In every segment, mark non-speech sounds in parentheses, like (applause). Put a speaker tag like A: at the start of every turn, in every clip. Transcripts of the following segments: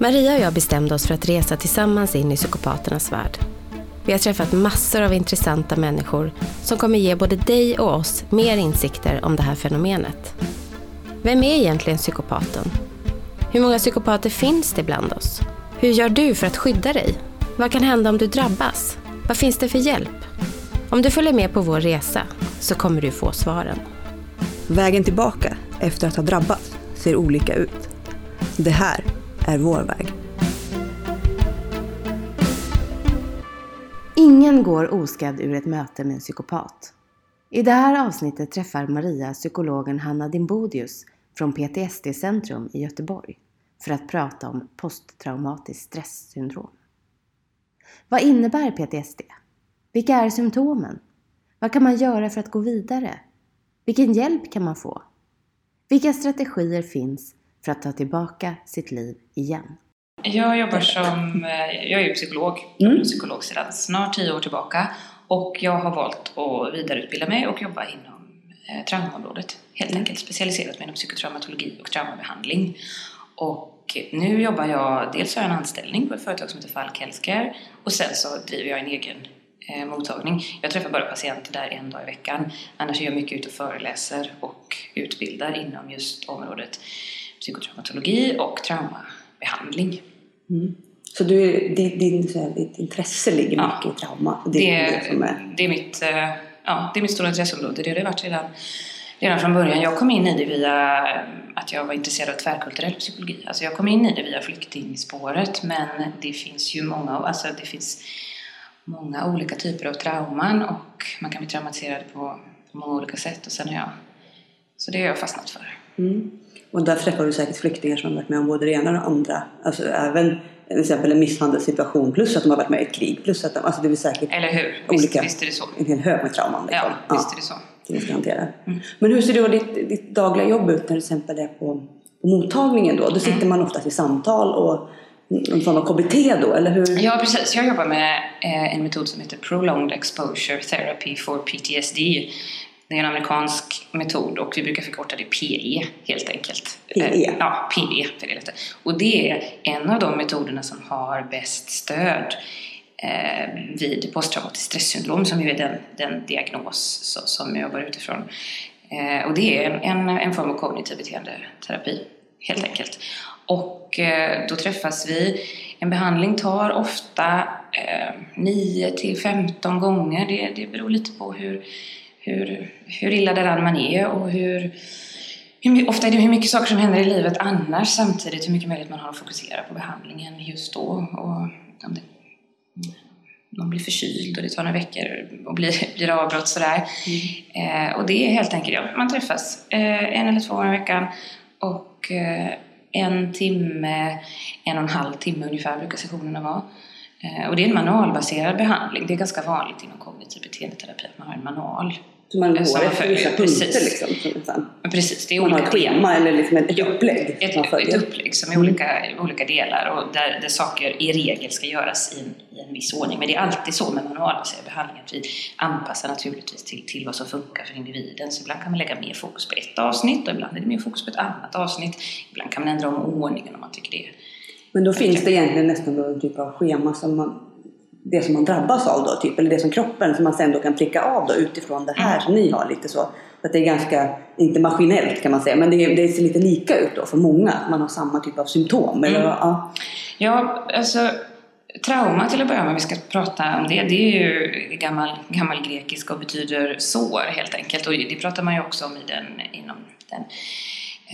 A: Maria och jag bestämde oss för att resa tillsammans in i psykopaternas värld. Vi har träffat massor av intressanta människor som kommer ge både dig och oss mer insikter om det här fenomenet. Vem är egentligen psykopaten? Hur många psykopater finns det bland oss? Hur gör du för att skydda dig? Vad kan hända om du drabbas? Vad finns det för hjälp? Om du följer med på vår resa så kommer du få svaren.
B: Vägen tillbaka efter att ha drabbats ser olika ut. Det här är vår väg.
A: Ingen går oskadd ur ett möte med en psykopat. I det här avsnittet träffar Maria psykologen Hanna Dimbodius från PTSD-centrum i Göteborg för att prata om posttraumatiskt stresssyndrom. Vad innebär PTSD? Vilka är symptomen? Vad kan man göra för att gå vidare? Vilken hjälp kan man få? Vilka strategier finns för att ta tillbaka sitt liv igen?
C: Jag jobbar som, eh, jag är psykolog, är psykolog sedan snart tio år tillbaka och jag har valt att vidareutbilda mig och jobba inom eh, traumaområdet. Helt enkelt specialiserat mig inom psykotraumatologi och traumabehandling. Och nu jobbar jag, dels har jag en anställning på ett företag som heter Falk Healthcare och sen så driver jag en egen eh, mottagning. Jag träffar bara patienter där en dag i veckan. Annars är jag mycket ute och föreläser och utbildar inom just området psykotraumatologi och traumabehandling.
B: Mm. Så du, din, din, ditt intresse ligger
C: Ja.
B: mycket i trauma?
C: Det,
B: det som är...
C: det, är mitt, eh, ja, det är mitt stora intresseområde. Det har det varit redan, redan från början. Jag kom in i det via att jag var intresserad av tvärkulturell psykologi. Alltså jag kom in i det via flyktingspåret men det finns ju många, alltså det finns många olika typer av trauman och man kan bli traumatiserad på, på många olika sätt. Och sen är jag, så det har jag fastnat för.
B: Mm. Och där träffar du säkert flyktingar som har varit med om både det ena och det andra. Alltså även till exempel en misshandelssituation plus att de har varit med i ett krig. Plus att de, alltså det är säkert
C: Eller hur? Visst,
B: olika,
C: visst är det så.
B: en hel hög med trauman.
C: Ja,
B: liksom.
C: visst är det så.
B: som vi ska hantera.
C: Mm.
B: Men hur ser då ditt, ditt dagliga jobb ut när du till exempel är på, på mottagningen då? Då sitter
C: Mm.
B: man oftast i samtal och någon form av KBT då, eller hur?
C: Ja, precis. Jag jobbar med eh, en metod som heter Prolonged Exposure Therapy for PTSD. Det är en amerikansk metod och vi brukar förkorta det PE helt enkelt.
B: PE?
C: Eh, Ja, PE för det lite. Och det är en av de metoderna som har bäst stöd eh, vid posttraumatiskt stresssyndrom som ju är den, den diagnos så, som jag jobbar utifrån. Eh, och det är en, en, form av kognitiv beteendeterapi helt enkelt. Och eh, då träffas vi. En behandling tar ofta eh, 9 till 15 gånger. Det, det beror lite på hur, hur, hur illa däran man är och hur, hur, ofta är det hur mycket saker som händer i livet annars samtidigt hur mycket möjlighet man har att fokusera på behandlingen just då. Och om det, man blir förkyld och det tar några veckor och blir, (laughs) blir avbrott sådär. Eh, och det är helt enkelt, ja, man träffas eh, en eller två gånger i veckan och eh, en timme, en och en halv timme ungefär brukar sessionerna vara. Eh, och det är en manualbaserad behandling. Det är ganska vanligt inom kognitiv beteendeterapi att man har en manual.
B: Så man går efter vissa punkter
C: precis.
B: liksom. som
C: precis, det är
B: Man har ett schema eller liksom ett
C: Ja,
B: upplägg
C: ett, ett upplägg som är olika, olika delar och där, där saker i regel ska göras i en, i en viss ordning. Men det är alltid så med manualbaserad behandling att vi anpassar naturligtvis till, till vad som funkar för individen. Så ibland kan man lägga mer fokus på ett avsnitt och ibland är det mer fokus på ett annat avsnitt. Ibland kan man ändra om ordningen om man tycker det.
B: Men då finns det egentligen nästan en typ av schema som man det som man drabbas av då, typ, eller det som kroppen som man sen då kan pricka av då utifrån det här
C: Mm.
B: som ni har lite så. Så att det är ganska, inte maskinellt kan man säga, men det, det ser lite lika ut då för många. Man har samma typ av symptom. Eller,
C: Mm.
B: ja.
C: Ja, alltså trauma till att börja med, vi ska prata om det, det är ju gammal, gammal grekiska och betyder sår helt enkelt. Och det pratar man ju också om i den, inom den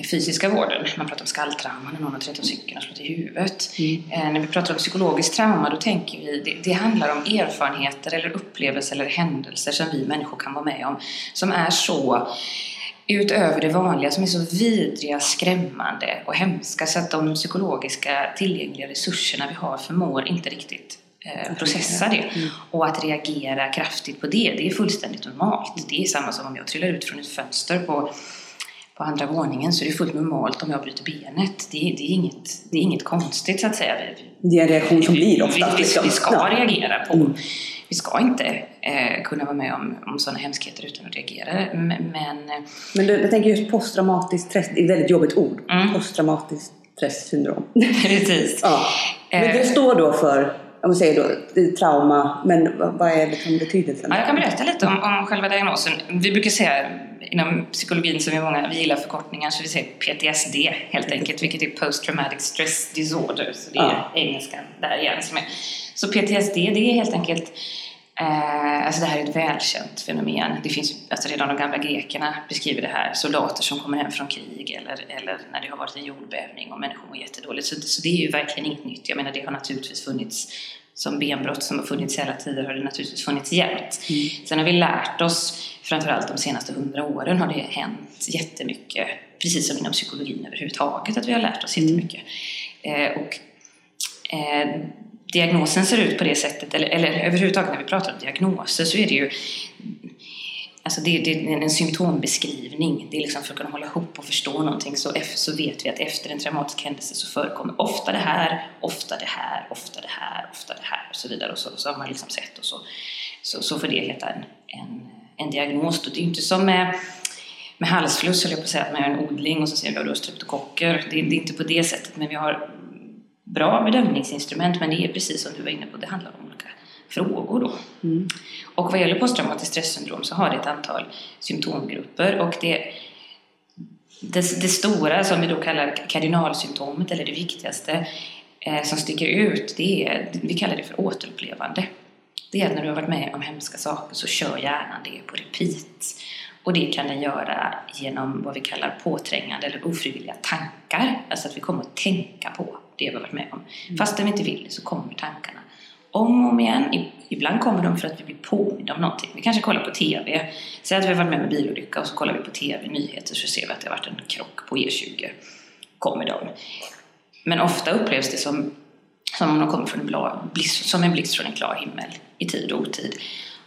C: fysiska vården. Man pratar om skalltrauma när någon har trätt av cykeln och slått i huvudet. Eh, när vi pratar om psykologiskt trauma då tänker vi, det, det handlar om erfarenheter eller upplevelser eller händelser som vi människor kan vara med om som är så utöver det vanliga som är så vidriga, skrämmande och hemska så att de psykologiska tillgängliga resurserna vi har förmår inte riktigt eh, processa det. Och att reagera kraftigt på det, det är fullständigt normalt. Det är samma som om jag trillar ut från ett fönster på, på andra våningen så är det fullt normalt om jag bryter benet. Det, det, är, inget, det är inget konstigt så att säga. Vi,
B: Det är en reaktion som blir
C: vi,
B: oftast.
C: vi,
B: liksom.
C: vi ska
B: Ja.
C: reagera på.
B: Mm.
C: Vi ska inte eh, kunna vara med om, om sådana hemskheter utan att reagera. Men, men
B: du, jag tänker just posttraumatiskt stress, det är ett väldigt jobbigt ord.
C: Mm.
B: Posttraumatiskt stresssyndrom. (laughs)
C: Precis.
B: ja. Men det
C: Eh,
B: står då för, om man säger då, trauma, men vad, är liksom betydelsen?
C: Ja, jag kan berätta lite om, om själva diagnosen. Vi brukar säga inom psykologin som är många, vi gillar förkortningar, så vi säger PTSD helt enkelt, vilket är Post Traumatic Stress Disorder. Så det är
B: Ja.
C: engelskan där igen. Som är. Så PTSD, det är helt enkelt Eh, alltså det här är ett välkänt fenomen. Det finns, alltså redan de gamla grekerna beskriver det här. Soldater som kommer hem från krig eller, eller när det har varit en jordbävning och människor mår jättedåligt. Så, så det är ju verkligen inget nytt. Jag menar det har naturligtvis funnits som benbrott som har funnits i alla tider har det naturligtvis funnits jämt.
B: Mm.
C: Sen har vi lärt oss, framförallt de senaste hundra åren har det hänt jättemycket. Precis som inom psykologin överhuvudtaget, att vi har lärt oss jättemycket. Eh, och, eh, diagnosen ser ut på det sättet, eller, eller överhuvudtaget när vi pratar om diagnoser så är det ju Alltså det, det är en symptombeskrivning. Det är liksom för att kunna hålla ihop och förstå någonting så, så vet vi att efter en traumatisk händelse så förekommer ofta det här, ofta det här, ofta det här, ofta det här och så vidare. Och så, så har man liksom sett och så, så, så får det heta en, en, en diagnos. Det är inte som med, med halsfluss, höll jag på att säga, att man gör en odling och så ser vi att du har streptokocker. Det, det är inte på det sättet, men vi har bra bedömningsinstrument, men det är precis som du var inne på, det handlar om olika frågor då.
B: Mm.
C: Och vad gäller posttraumatiskt stressyndrom så har det ett antal symptomgrupper och det, det, det stora som vi då kallar kardinalsymptomet, eller det viktigaste eh, som sticker ut, det är, vi kallar det för återupplevande. Det är att när du har varit med om hemska saker så kör hjärnan det på repeat. Och det kan den göra genom vad vi kallar påträngande eller ofrivilliga tankar. Alltså att vi kommer att tänka på det vi har varit med om. Fast vi inte vill så kommer tankarna. Om och om igen. Ibland kommer de för att vi blir påminda om någonting. Vi kanske kollar på TV. Säg att vi har varit med om en bilolycka och så kollar vi på TV, nyheter, så ser vi att det har varit en krock på E20. Kommer de. Men ofta upplevs det som, som om de kommer från en, bla, blixt, som en blixt från en klar himmel i tid och otid.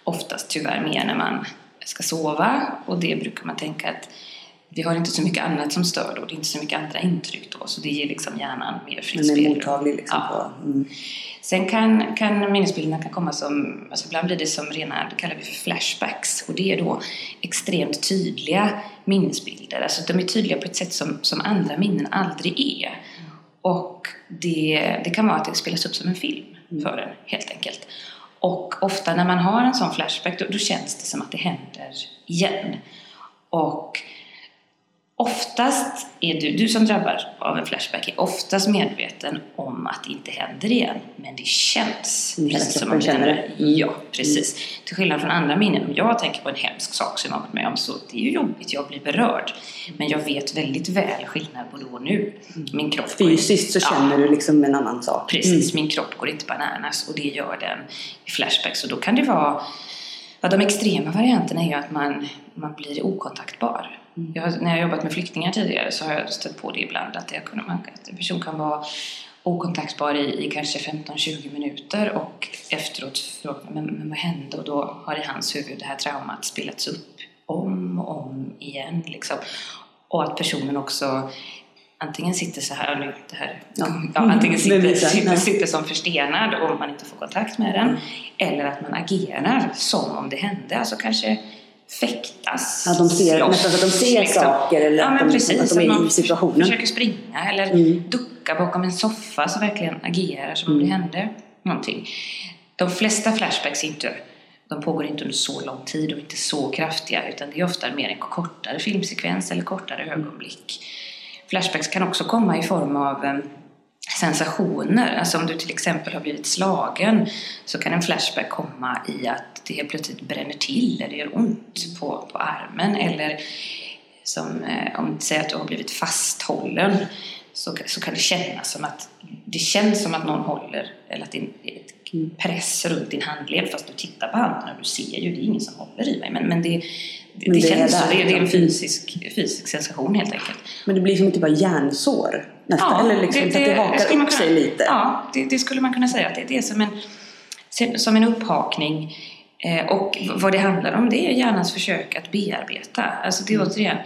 C: Oftast tyvärr mer när man ska sova och det brukar man tänka att vi har inte så mycket annat som stör då, det är inte så mycket andra intryck då, så det ger liksom hjärnan mer fritt
B: Men är
C: spelrum.
B: mottaglig liksom
C: Ja.
B: Mm.
C: Sen kan, kan minnesbilderna kan komma som, alltså ibland blir det som rena, det kallar vi för flashbacks och det är då extremt tydliga minnesbilder. Alltså de är tydliga på ett sätt som, som andra minnen aldrig är. Och det, det kan vara att det spelas upp som en film för en helt enkelt. Och ofta när man har en sån flashback då, då känns det som att det händer igen. Och Oftast är du, du som drabbar av en flashback är oftast medveten om att det inte händer igen. Men det känns
B: Mm,
C: precis som det
B: känner det. Mm.
C: Ja, precis. Till skillnad från andra minnen. Om jag tänker på en hemsk sak som jag har varit med om så det är ju jobbigt, jag blir berörd. Men jag vet väldigt väl skillnad på då och nu. Min kropp
B: Fysiskt så
C: Ja.
B: känner du liksom en annan sak.
C: Precis, min kropp går inte bananas och det gör den i flashbacks. Och då kan det vara... Ja, de extrema varianterna är ju att man, man blir okontaktbar. Jag, har- när jag har jobbat med flyktingar tidigare så har jag stött på det ibland att, jag kunde, att en person kan vara okontaktbar i, i kanske 15-20 minuter och efteråt frågar men, men vad hände? Och då har i hans huvud det här traumat spelats upp om och om igen. Liksom. Och att personen också antingen sitter så här, nu, det här
B: Ja.
C: ja, antingen
B: Mm,
C: sitter, sitter, sitter som förstenad och man inte får kontakt med den. Eller att man agerar som om det hände, alltså kanske fäktas,
B: Ja, de ser,
C: slåss,
B: nästan så att de ser saker eller
C: ja,
B: att, de,
C: precis,
B: att de är i situationen.
C: försöker springa eller
B: Mm.
C: ducka bakom en soffa så verkligen agerar som om det
B: Mm.
C: hände någonting. De flesta flashbacks är inte, de pågår inte under så lång tid och inte så kraftiga utan det är ofta mer en kortare filmsekvens eller kortare ögonblick. Flashbacks kan också komma i form av eh, sensationer. Alltså om du till exempel har blivit slagen så kan en flashback komma i att det helt plötsligt bränner till eller gör ont på, på armen. Eller som eh, om säg att du har blivit fasthållen så, så kan det kännas som att det känns som att någon håller eller att det är ett press runt din handled fast du tittar på handen och du ser ju, det är ingen som håller i mig. Men, men det, det,
B: Men
C: det känns så, det, det är en fysisk, fysisk sensation helt enkelt.
B: Men det blir som typ av hjärnsår nästan. Eller liksom så att det hakar
C: skulle man
B: upp
C: kunna-
B: sig lite.
C: Ja, det, det skulle man kunna säga. Att det, det är som en, som en upphakning. Eh, och vad det handlar om det är hjärnans försök att bearbeta. Alltså det är
B: Mm.
C: återigen,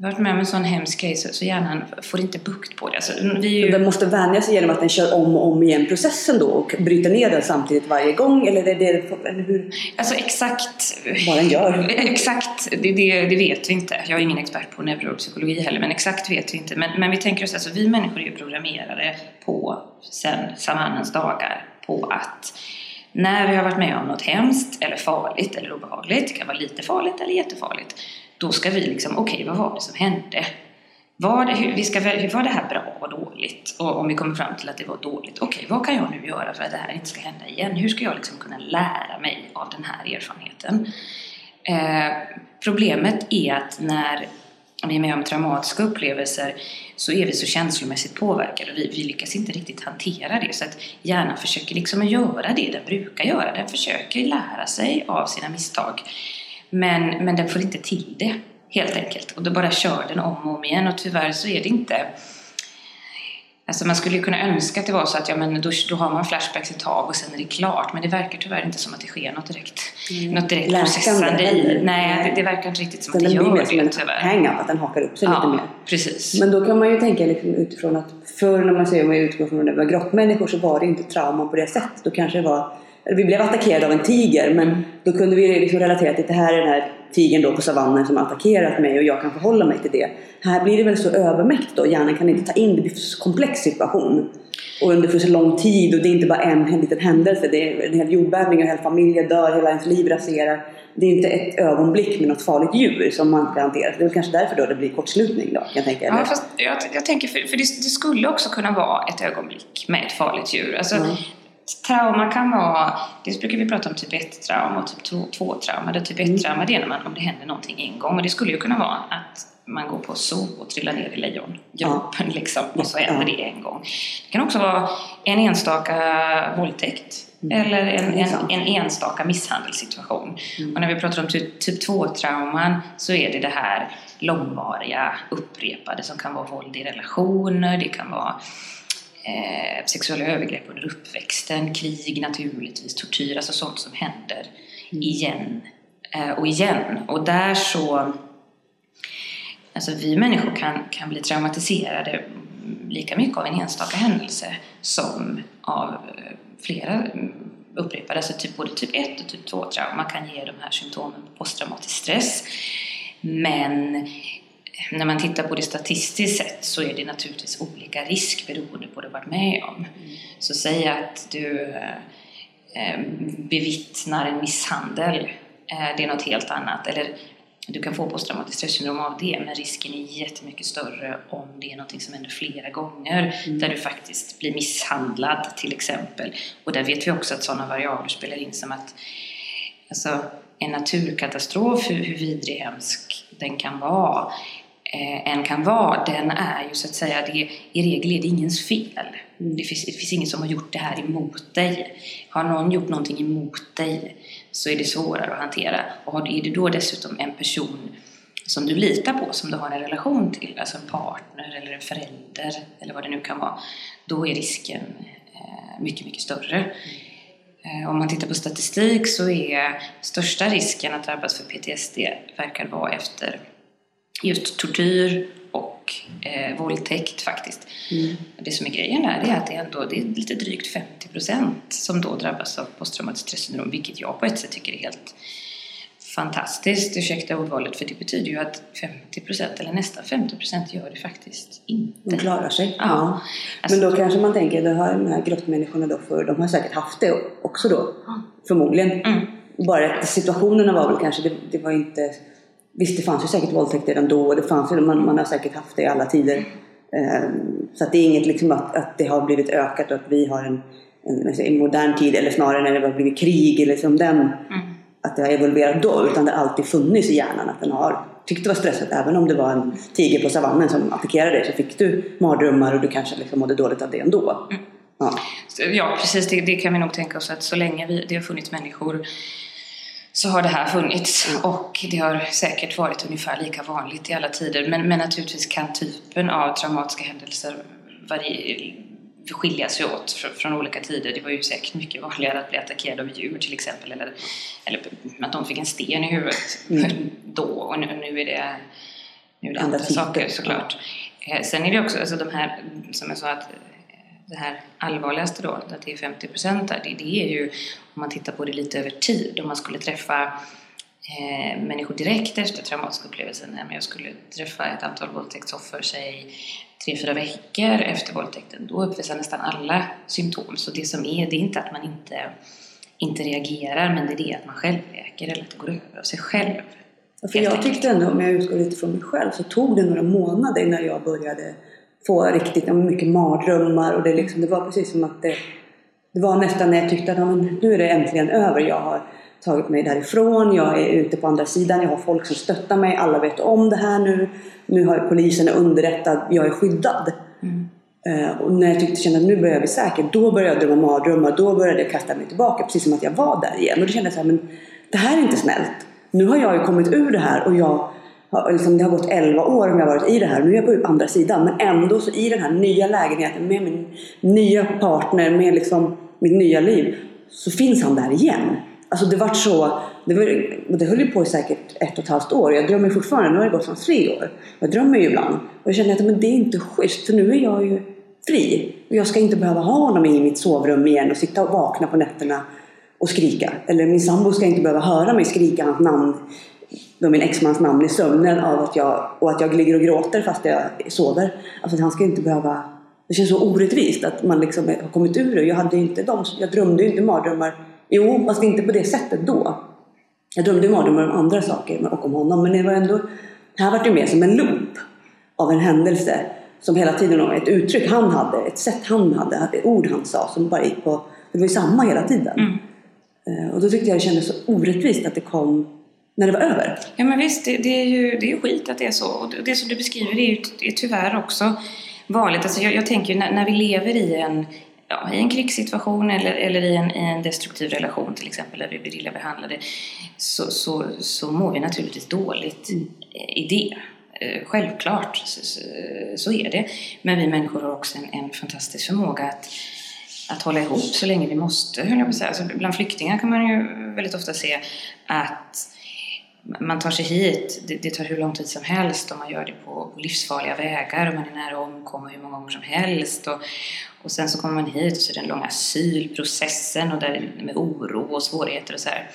C: varit med om en sån hemsk grej så, hjärnan får inte bukt på det. Alltså, vi ju...
B: Den måste vänja sig genom att den kör om och om igen processen då och bryter ner den samtidigt varje gång? Eller, är det, eller hur?
C: Alltså exakt...
B: Vad den gör? (laughs)
C: Exakt, det, det, det, vet vi inte. Jag är ingen expert på neuropsykologi heller, men exakt vet vi inte. Men, men vi tänker oss, alltså vi människor är ju programmerade på, sen savannens dagar, på att när vi har varit med om något hemskt eller farligt eller obehagligt, det kan vara lite farligt eller jättefarligt, då ska vi liksom, okej okay, vad var det som hände? Var det, hur, vi ska, var det här bra och dåligt? Och om vi kommer fram till att det var dåligt, okej okay, vad kan jag nu göra för att det här inte ska hända igen? Hur ska jag liksom kunna lära mig av den här erfarenheten? Eh, problemet är att när vi är med om traumatiska upplevelser så är vi så känslomässigt påverkade och vi, vi lyckas inte riktigt hantera det. Så att hjärnan försöker liksom göra det den brukar göra. Den försöker lära sig av sina misstag. Men, men den får inte till det, helt enkelt. Och då bara kör den om och om igen och tyvärr så är det inte Alltså man skulle ju kunna önska att det var så att ja, men då, då har man flashbacks ett tag och sen är det klart. Men det verkar tyvärr inte som att det sker något direkt, mm. något direkt processande i. Nej, det, det, verkar inte riktigt som att det gör det
B: tyvärr. som en hang-up, att den hakar upp sig
C: ja,
B: lite mer.
C: precis.
B: Men då kan man ju tänka liksom utifrån att förr när man säger om man utgår från vi var grottmänniskor så var det inte trauman på det sättet. Då kanske det var vi blev attackerade av en tiger men då kunde vi liksom relatera till att det här är den här tigern då på savannen som har attackerat mig och jag kan förhålla mig till det. Här blir det väl så övermäktigt då, hjärnan kan inte ta in det, blir så komplex situation. Och under för så lång tid och det är inte bara en liten händelse, det är en hel jordbävning och hela familjen dör, hela ens liv raserar. Det är inte ett ögonblick med något farligt djur som man ska hantera. Det är kanske därför då det blir kortslutning då, kan jag tänka.
C: Ja, fast jag, jag tänker, för, för det, det, skulle också kunna vara ett ögonblick med ett farligt djur. Alltså, mm. Trauma kan vara, dels brukar vi prata om typ 1-trauma och typ 2-trauma. Det typ 1-trauma det är när man, om det händer någonting en gång. Och det skulle ju kunna vara att man går på zoo och trillar ner i lejongropen ja. liksom, och så händer det en gång. Det kan också vara en enstaka våldtäkt mm. eller en, en, en, enstaka misshandelssituation. Mm. Och när vi pratar om typ, typ 2-trauman så är det det här långvariga upprepade som kan vara våld i relationer, det kan vara eh, sexuella övergrepp under uppväxten, krig naturligtvis, tortyr, alltså sånt som händer mm. igen eh, och igen. Och där så, alltså vi människor kan, kan bli traumatiserade lika mycket av en enstaka händelse som av eh, flera upprepade, alltså typ, både typ 1 och typ 2 trauma kan ge de här symptomen på posttraumatisk stress. Men när man tittar på det statistiskt sett så är det naturligtvis olika risk beroende på vad du varit med om. Mm. Så säg att du eh, bevittnar en misshandel, eh, det är något helt annat. Eller du kan få posttraumatiskt stressyndrom av det, men risken är jättemycket större om det är något som händer flera gånger, mm. där du faktiskt blir misshandlad till exempel. Och där vet vi också att sådana variabler spelar in som att alltså, en naturkatastrof, hur, hur vidrig hemsk den kan vara, eh, än kan vara, den är ju så att säga, det, i regel är det ingens fel. Det, finns, det finns ingen som har gjort det här emot dig. Har någon gjort någonting emot dig så är det svårare att hantera. Och är det då dessutom en person som du litar på, som du har en relation till, alltså en partner eller en förälder eller vad det nu kan vara, då är risken eh, mycket, mycket större. Mm. Om man tittar på statistik så är största risken att drabbas för PTSD verkar vara efter just tortyr och eh, våldtäkt faktiskt. Mm. Det som är grejen där är att det är, ändå, det är lite drygt 50 procent som då drabbas av posttraumatiskt stressyndrom, vilket jag på ett sätt tycker är helt fantastiskt, ursäkta ordvalet, för det betyder ju att 50 procent eller nästan 50 procent gör det faktiskt inte.
B: De klarar sig. Ja. ja. Alltså, Men då kanske man tänker, då har de här grottmänniskorna då, för, de har säkert haft det också då, mm. förmodligen. Mm. Bara att situationerna var väl kanske, det, det var inte Visst, det fanns ju säkert våldtäkt redan då och det fanns ju, man, man har säkert haft det i alla tider. Um, så det är inget liksom att, att det har blivit ökat och att vi har en, en, en modern tid, eller snarare när det har blivit krig, eller liksom den, mm. att det har evolverat då, utan det har alltid funnits i hjärnan att den har tyckt det var stressat. Även om det var en tiger på savannen som attackerade dig så fick du mardrömmar och du kanske liksom mådde dåligt av det ändå. Mm.
C: Ja. ja, precis. Det, det, kan vi nog tänka oss att så länge vi, det har funnits människor så har det här funnits mm. och det har säkert varit ungefär lika vanligt i alla tider. Men, men naturligtvis kan typen av traumatiska händelser skilja sig åt från, olika tider. Det var ju säkert mycket vanligare att bli attackerad av djur till exempel eller, eller att de fick en sten i huvudet mm. då och nu, nu är det gjorde andra, andra saker såklart. Eh, sen är det också alltså de här, som jag sa, att det här allvarligaste då, att det är 50 procent där, det, det, är ju om man tittar på det lite över tid. Om man skulle träffa eh, människor direkt efter traumatiska upplevelsen, men jag skulle träffa ett antal våldtäktsoffer, säg tre, fyra veckor efter våldtäkten, då uppvisar nästan alla symptom. Så det som är, det är inte att man inte, inte reagerar, men det är det att man själv läker eller att det går över av sig själv.
B: för jag tyckte ändå, om jag utgår lite från mig själv, så tog det några månader innan jag började få riktigt mycket mardrömmar och det, liksom, det var precis som att det, det var nästan när jag tyckte att ja, men nu är det äntligen över. Jag har tagit mig därifrån, jag är ute på andra sidan, jag har folk som stöttar mig, alla vet om det här nu. Nu har polisen underrättad, jag är skyddad. Mm. Uh, och när jag tyckte, kände att nu börjar jag bli säker, då började jag drömma mardrömmar, då började jag kasta mig tillbaka, precis som att jag var där igen. Och då kände jag så här, men det här är inte snällt. Nu har jag ju kommit ur det här och jag liksom, det har gått 11 år om jag har varit i det här. Nu är jag på andra sidan. Men ändå så i den här nya lägenheten med min nya partner, med liksom mitt nya liv. Så finns han där igen. Alltså det vart så. Det, var, det höll ju på i säkert ett och ett halvt år. Jag drömmer fortfarande. Nu har det gått från tre år. Jag drömmer ju ibland. Och jag känner att men det är inte schysst. För nu är jag ju fri. Och jag ska inte behöva ha honom i mitt sovrum igen och sitta och vakna på nätterna och skrika. Eller min sambo ska inte behöva höra mig skrika hans namn då min exmans namn i sömnen av att jag, och att jag ligger och gråter fast jag sover. Alltså han ska inte behöva... Det känns så orättvist att man liksom har kommit ur det. Jag, hade inte dem, jag drömde ju inte mardrömmar. Jo, fast inte på det sättet då. Jag drömde mardrömmar om andra saker och om honom. Men det var ändå... Det här var ju mer som en loop av en händelse som hela tiden var ett uttryck han hade, ett sätt han hade, ett ord han sa som bara gick på... Det var ju samma hela tiden. Mm. Eh, och då tyckte jag det kändes så orättvist att det kom när det var över.
C: Ja men visst, det, det är, ju, det är ju skit att det är så. Och det som du beskriver är ju är tyvärr också vanligt. Alltså jag, jag tänker när, när vi lever i en, ja, i en krigssituation eller, eller i, en, i en destruktiv relation till exempel, där vi blir illa behandlade, så, så, så mår vi naturligtvis dåligt mm. i det. Eh, självklart, så, så, är det. Men vi människor har också en, en fantastisk förmåga att att hålla ihop så länge vi måste, höll jag på att säga. Alltså, bland flyktingar kan man ju väldigt ofta se att man tar sig hit, det, det, tar hur lång tid som helst och man gör det på, på livsfarliga vägar och man är nära att omkomma hur många gånger som helst. Och, och sen så kommer man hit och så är det den långa asylprocessen och där med oro och svårigheter och så här.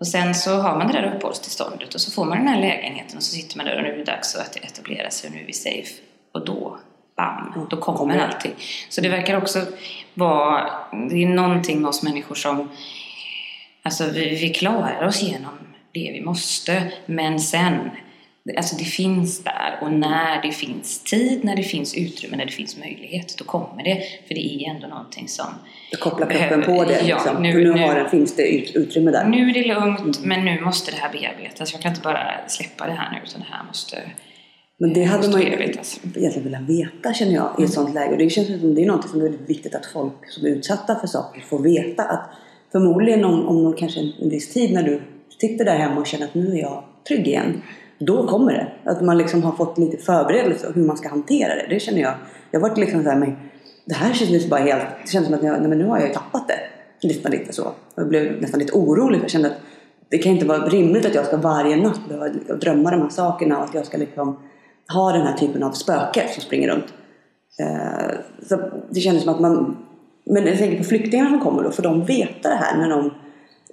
C: Och sen så har man det där uppehållstillståndet och så får man den här lägenheten och så sitter man där och nu är det dags att etablera sig och nu är vi safe. Och då, bam, då kommer allting. Så det verkar också vara, det är någonting med oss människor som, alltså vi, vi klarar oss igenom det vi måste. Men sen, alltså det finns där och när det finns tid, när det finns utrymme, när det finns möjlighet, då kommer det. För det är ändå någonting som
B: Du kopplar kroppen på det ja, liksom. nu, nu, nu har det, finns det utrymme där.
C: Nu är det lugnt, mm. men nu måste det här bearbetas. Jag kan inte bara släppa det här nu, utan det här måste
B: men det hade man ju egentligen velat veta känner jag i ett mm. sånt läge. Och det känns som det är något som är väldigt viktigt att folk som är utsatta för saker får veta. Att förmodligen om, om kanske en viss tid när du sitter där hemma och känner att nu är jag trygg igen. Då kommer det. Att man liksom har fått lite förberedelse hur man ska hantera det. Det känner jag. Jag har varit liksom såhär, men det här kändes liksom bara helt... Det kändes som att jag, nej, men nu har jag ju tappat det. Nästan lite så. Jag blev nästan lite orolig för jag kände att det kan inte vara rimligt att jag ska varje natt behöva liksom drömma de här sakerna och att jag ska liksom ha den här typen av spöke som springer runt. Eh, så det kändes som att man... Men jag tänker på flyktingarna som kommer då, för de veta det här när de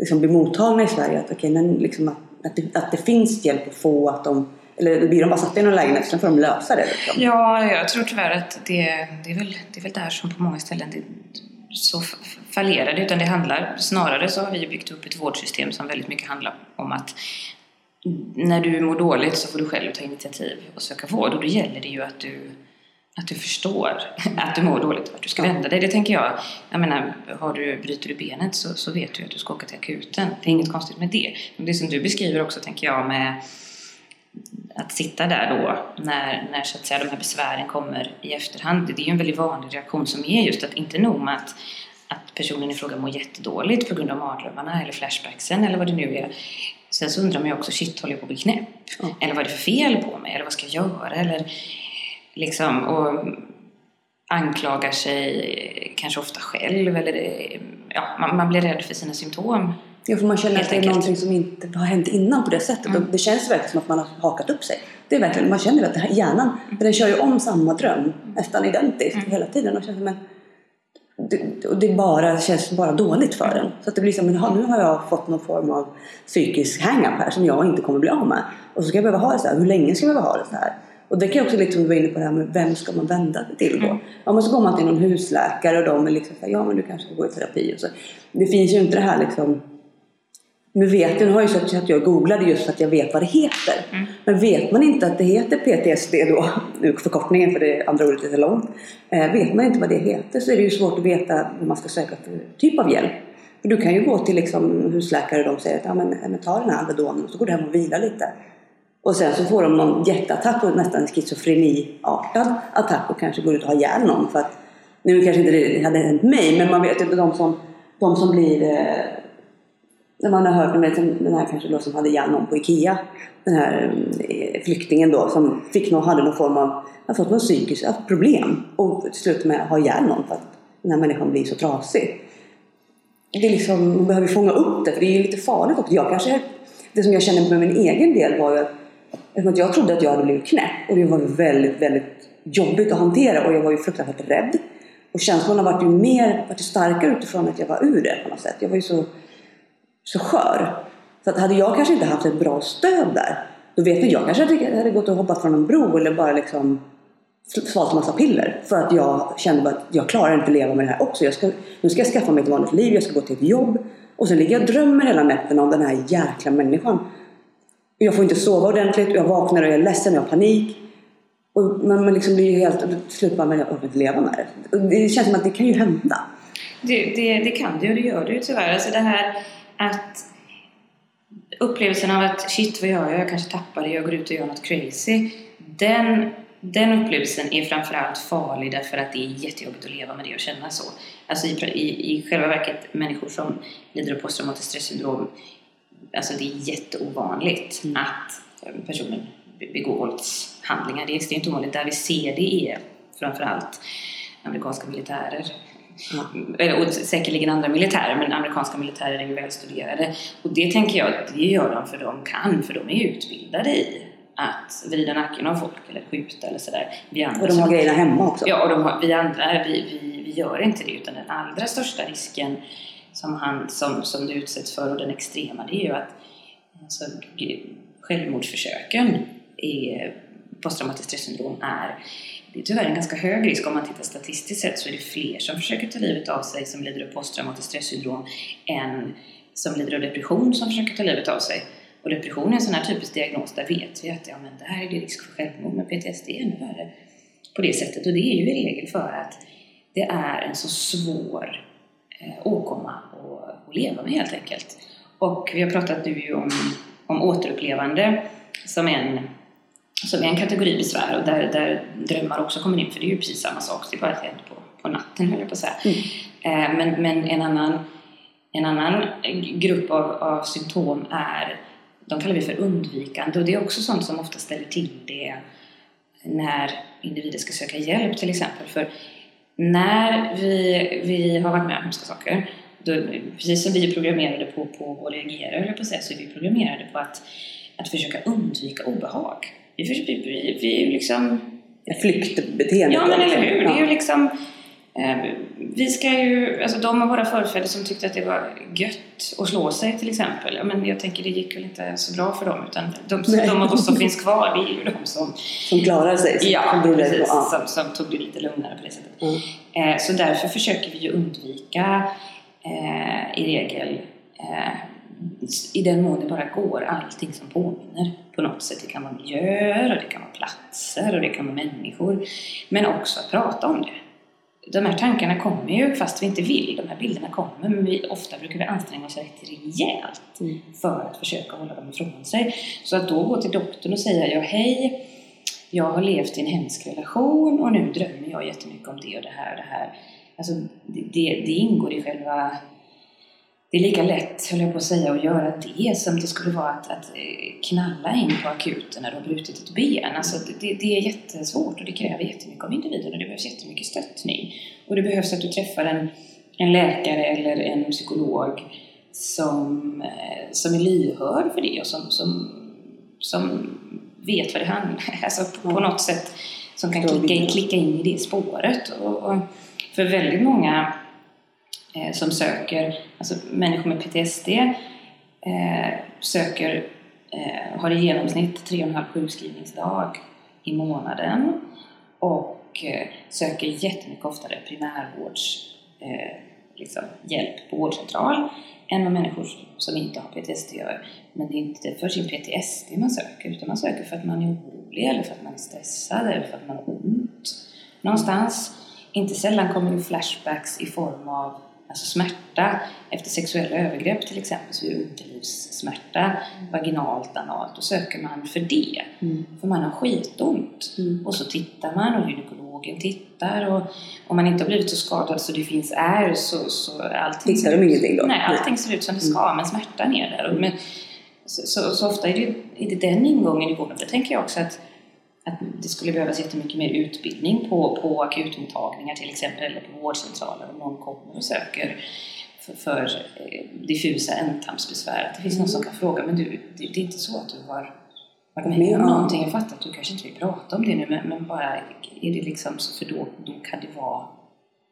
B: liksom blir mottagna i Sverige. Att, okay, men liksom att, att, det, att det finns hjälp att få. Att de, eller blir de bara satta i någon lägenhet sen får de lösa det? Liksom.
C: Ja, jag tror tyvärr att det, det, är väl, det är väl där som på många ställen det, så fallerar det. Utan det handlar, snarare så har vi byggt upp ett vårdsystem som väldigt mycket handlar om att när du mår dåligt så får du själv ta initiativ och söka vård. Och då gäller det ju att du att du förstår att du mår dåligt och vart du ska vända dig. Det tänker jag. Jag menar, har du, bryter du benet så, så vet du att du ska åka till akuten. Det är inget konstigt med det. Men det som du beskriver också, tänker jag, med att sitta där då när, när så att säga, de här besvären kommer i efterhand. Det är ju en väldigt vanlig reaktion som är just att inte nog med att, att personen i fråga mår jättedåligt på grund av mardrömmarna eller flashbacksen eller vad det nu är. Sen så undrar man ju också, shit, håller jag på att bli knäpp? Mm. Eller vad är det för fel på mig? Eller vad ska jag göra? Eller liksom, och anklagar sig kanske ofta själv eller ja, man, man blir rädd för sina symptom.
B: Ja, för man känner att det är någonting som inte har hänt innan på det sättet. Mm. Och det känns verkligen som att man har hakat upp sig. Det är verkligen, man känner att det här, hjärnan, för den kör ju om samma dröm nästan identiskt
C: Mm.
B: hela tiden. Och, känner, men, det, och det bara, känns bara dåligt för den. Så att det blir som, ja, nu har jag fått någon form av psykisk hang-up här som jag inte kommer bli av med. Och så ska jag behöva ha det så här. Hur länge ska jag behöva ha det så här? Och det kan jag också lite som du var inne på det här med vem ska man vända sig till då?
C: Mm.
B: Ja men så går man till någon husläkare och de är liksom så här, ja men du kanske ska gå i terapi och så. Det finns ju inte det här liksom nu vet jag, nu har jag ju sett att jag googlade just för att jag vet vad det heter.
C: Mm.
B: Men vet man inte att det heter PTSD då, nu förkortningen för det andra ordet är så långt. Eh, vet man inte vad det heter så är det ju svårt att veta vad man ska söka för typ av hjälp. För du kan ju gå till liksom husläkare och de säger att ja, men, men ta den här Alvedonen och så går du hem och vilar lite. Och sen så får de någon jätteattack och nästan schizofreniartad attack och kanske går ut och har ihjäl någon för att nu kanske inte det hade hänt mig men man vet ju de som, de som blir eh, när man har hört om den här kanske då som hade ihjäl någon på IKEA. Den här eh, flyktingen då som fick någon, hade någon form av, har fått något psykiskt problem och till slut med att ha ihjäl någon för att den här människan blir så trasig. Det är liksom, man behöver fånga upp det för det är ju lite farligt också. Jag kanske, det som jag kände med min egen del var ju att, eftersom jag trodde att jag hade blivit knäpp och det var väldigt, väldigt jobbigt att hantera och jag var ju fruktansvärt rädd. Och känslorna vart ju mer, vart ju starkare utifrån att jag var ur det på något sätt. Jag var ju så så skör. Så att hade jag kanske inte haft ett bra stöd där, då vet ni, jag kanske hade, hade gått och hoppat från en bro eller bara liksom svalt en massa piller. För att jag kände bara att jag klarar inte att leva med det här också. Jag ska, nu ska jag skaffa mig ett vanligt liv, jag ska gå till ett jobb. Och sen ligger jag och drömmer hela nätterna om den här jäkla människan. Jag får inte sova ordentligt, jag vaknar och jag är ledsen, jag har panik. Och man, man liksom blir ju helt, till slut bara, men jag orkar inte leva med det. Och Det känns som att det kan ju hända.
C: Det, det, det kan det och det gör det ju tyvärr. Alltså det här att upplevelsen av att shit vad gör jag, jag kanske tappar det, jag går ut och gör något crazy. Den, den upplevelsen är framförallt farlig därför att det är jättejobbigt att leva med det och känna så. Alltså i, i, i själva verket, människor som lider av posttraumatiskt stressyndrom, alltså det är jätteovanligt
B: Mm.
C: att personen begår våldshandlingar. Det är extremt ovanligt. Där vi ser det är framförallt amerikanska militärer eller, och säkerligen andra militärer, men amerikanska militärer är ju välstuderade. Och det tänker jag, det gör de för de kan, för de är utbildade i att vrida nacken av folk eller skjuta eller sådär. Vi andra
B: Och de har grejerna hemma också.
C: Ja, och de har, vi andra, vi, vi, vi gör inte det, utan den allra största risken som, han, som, som du utsätts för och den extrema, det är ju att alltså, självmordsförsöken i eh, posttraumatiskt stressyndrom är det är tyvärr en ganska hög risk om man tittar statistiskt sett så är det fler som försöker ta livet av sig som lider av posttraumatiskt stressyndrom än som lider av depression som försöker ta livet av sig. Och depression är en sån här typisk diagnos där vet vi att ja, men det här är det risk för självmord, men PTSD är ännu värre på det sättet. Och det är ju i regel för att det är en så svår åkomma att, att leva med helt enkelt. Och vi har pratat nu om, om återupplevande som en, som en kategori besvär och där, där drömmar också kommer in för det är ju precis samma sak, det är bara att det händer på, på natten höll jag på att säga.
B: Mm.
C: Eh, men, men en annan, en annan grupp av, av symptom är, de kallar vi för undvikande och det är också sånt som ofta ställer till det när individer ska söka hjälp till exempel. För när vi, vi har varit med om hemska saker, då, precis som vi är programmerade på, på att reagera, eller på säga, så är vi programmerade på att, att försöka undvika obehag. Vi, vi, vi, vi liksom
B: Flyktbeteende.
C: Ja, men eller hur? Det är ju
B: Ja.
C: liksom... Eh, vi ska ju... Alltså de av våra förfäder som tyckte att det var gött att slå sig till exempel. Ja, men jag tänker det gick väl inte så bra för dem. Utan de,
B: Nej.
C: de av oss som finns kvar, det är ju de som...
B: Som klarar sig. som-
C: Ja, precis.
B: på- ja.
C: Som, som tog det lite lugnare på det sättet.
B: Mm.
C: Eh, så därför försöker vi ju undvika eh, i regel eh, i den mån det bara går allting som påminner på något sätt. Det kan vara miljöer och det kan vara platser och det kan vara människor. Men också att prata om det. De här tankarna kommer ju fast vi inte vill. De här bilderna kommer men vi, ofta brukar vi anstränga oss rätt rejält
B: Mm.
C: för att försöka hålla dem ifrån sig. Så att då gå till doktorn och säga ja hej, jag har levt i en hemsk relation och nu drömmer jag jättemycket om det och det här och det här. Alltså det, det, det ingår i själva det är lika lätt, höll jag på att säga, att göra det som det skulle vara att, att eh, knalla in på akuten när du har brutit ett ben. Alltså det, det, är jättesvårt och det kräver jättemycket av individen och det behövs jättemycket stöttning. Och det behövs att du träffar en, en läkare eller en psykolog som, eh, som är lyhörd för det och som, som, som vet vad det handlar (laughs) om. Alltså på, på något sätt som kan klicka in, klicka in i det spåret. Och, och för väldigt många eh, som söker, alltså människor med PTSD eh, söker, eh, har i genomsnitt 3,5 sjukskrivningsdag i månaden och eh, söker jättemycket oftare primärvårds eh, liksom, hjälp på vårdcentral än vad människor som inte har PTSD gör. Men det är inte för sin PTSD man söker utan man söker för att man är orolig eller för att man är stressad eller för att man har ont. Någonstans, inte sällan kommer det flashbacks i form av alltså smärta efter sexuella övergrepp till exempel, så är underlivssmärta, vaginalt, analt, då söker man för det. Mm. För man har skitont. Mm. Och så tittar man och gynekologen tittar och om man inte har blivit så skadad så det finns är så, så allting
B: Tittar de ingenting då?
C: Nej, allting ser ut som det ska, mm. men smärtan är där. Och, men, så, så, så, ofta är det, är det den ingången i vården. För det tänker jag också att att det skulle behövas jättemycket mer utbildning på, på akutmottagningar till exempel eller på vårdcentraler om någon kommer och söker för, för eh, diffusa ändtarmsbesvär. Att det finns mm. någon som kan fråga men du, det, är inte så att du har varit med om någonting. Jag fattar att du kanske inte vill prata om det nu men, men bara är det liksom så för då, då kan det vara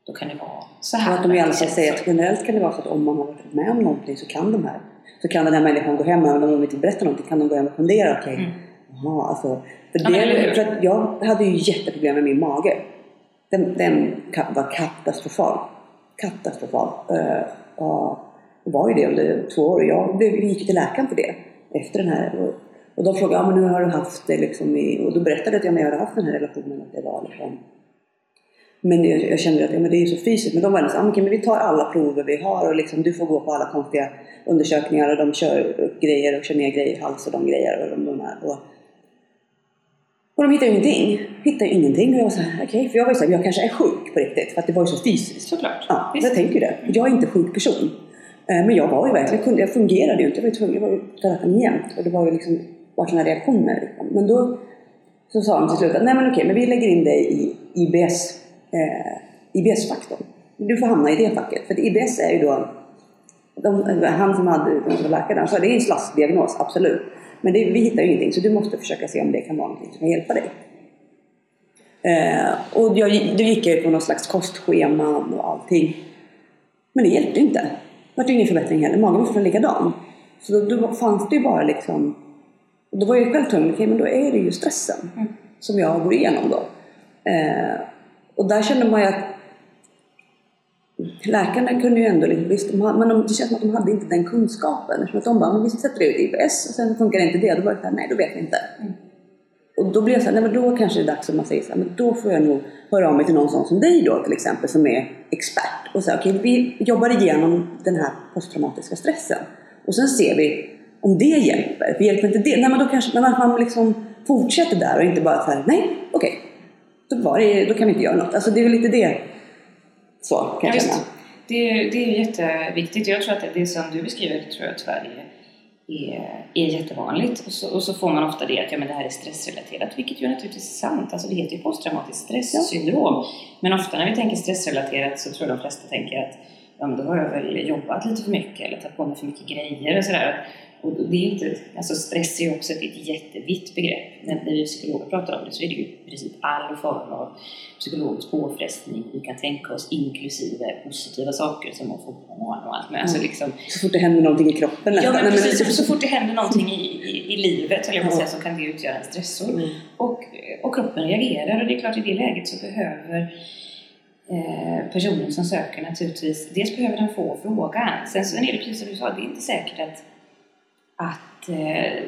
C: då kan det vara så här.
B: Och att de i alla fall säger att generellt kan det vara så att om man har varit med om någonting så kan de här så kan den här människan gå hem, även om de inte berättar någonting, kan de gå hem och fundera. Okej, okay, mm. Jaha, alltså. För, det, för att jag hade ju jätteproblem med min mage. Den, den var katastrofal. Katastrofal. Uh, och var ju det under två år. Jag gick till läkaren för det. Efter den här. Och, och de frågade, ja men hur har du haft det liksom i, Och då berättade jag att jag hade haft den här relationen. Att det var liksom, men jag, jag kände att ja, men det är så fysiskt. Men de var liksom, okay, men vi tar alla prover vi har och liksom, du får gå på alla konstiga undersökningar och de kör upp grejer och kör ner grejer i hals och de grejer. Och de, de här, och, och de hittar ju ingenting. Hittar ju ingenting. Och jag var såhär, okej. Okay. För jag var ju såhär, jag kanske är sjuk på riktigt. För att det var ju så fysiskt.
C: Såklart.
B: Ja, jag tänker ju det. Jag är inte sjuk person. Eh, men jag var ju verkligen, jag fungerade ju inte. Jag var ju tvungen, jag var ju på jämt. Och det var ju liksom, var sådana reaktioner. Liksom. Men då så sa de till slut att, nej men okej, men vi lägger in dig i IBS, eh, IBS-faktorn. Du får hamna i det facket. För IBS är ju då, de, han som hade, som var läkare, sa det är en slaskdiagnos, absolut. Men det, vi hittar ju ingenting så du måste försöka se om det kan vara någonting som kan hjälpa dig. Eh, och jag, då gick jag på någon slags kostscheman och allting. Men det hjälpte inte. Det var ingen förbättring heller. Magen var fortfarande likadan. Så då, då fanns det ju bara liksom... Och då var jag själv tvungen, okay, men då är det ju stressen mm. som jag går igenom då. Eh, och där kände man ju att läkarna kunde ju ändå, liksom, visst, de, men de, det känns som att de hade inte den kunskapen. Eftersom att de bara, men vi sätter ut IBS och sen funkar inte det. Då var det såhär, nej då vet vi inte. Mm. Och då blir jag såhär, nej men då kanske det är dags att man säger såhär, men då får jag nog höra av mig till någon sån som dig då till exempel som är expert. Och säga, okej okay, vi jobbar igenom den här posttraumatiska stressen. Och sen ser vi om det hjälper. För hjälper inte det, nej men då kanske men man liksom fortsätter där och inte bara såhär, nej okej. Okay, då, då kan vi inte göra något. Alltså det är väl lite det så kan jag känna.
C: Det, det är jätteviktigt. Jag tror att det som du beskriver det tror jag tyvärr är, är, jättevanligt. Och så, och så, får man ofta det att ja, men det här är stressrelaterat, vilket ju naturligtvis är sant. Alltså det heter ju posttraumatiskt stresssyndrom. Ja. Men ofta när vi tänker stressrelaterat så tror de flesta tänker att ja, men då har jag väl jobbat lite för mycket eller tagit på mig för mycket grejer och sådär. Och det är inte, alltså stress är ju också ett jättevitt begrepp. När vi psykologer pratar om det så är det ju i princip all form av psykologisk påfrestning vi kan tänka oss, inklusive positiva saker som att få barn och allt med. Alltså mm. liksom,
B: så fort det händer någonting i kroppen.
C: Ja, men precis. Så, så fort det händer någonting i, i, i livet, höll jag på säga, så kan det utgöra en stressor. Mm. Och, och kroppen reagerar och det är klart i det läget så behöver eh, personen som söker naturligtvis, dels behöver den få frågan. Sen så är det precis som du sa, det är inte säkert att att eh,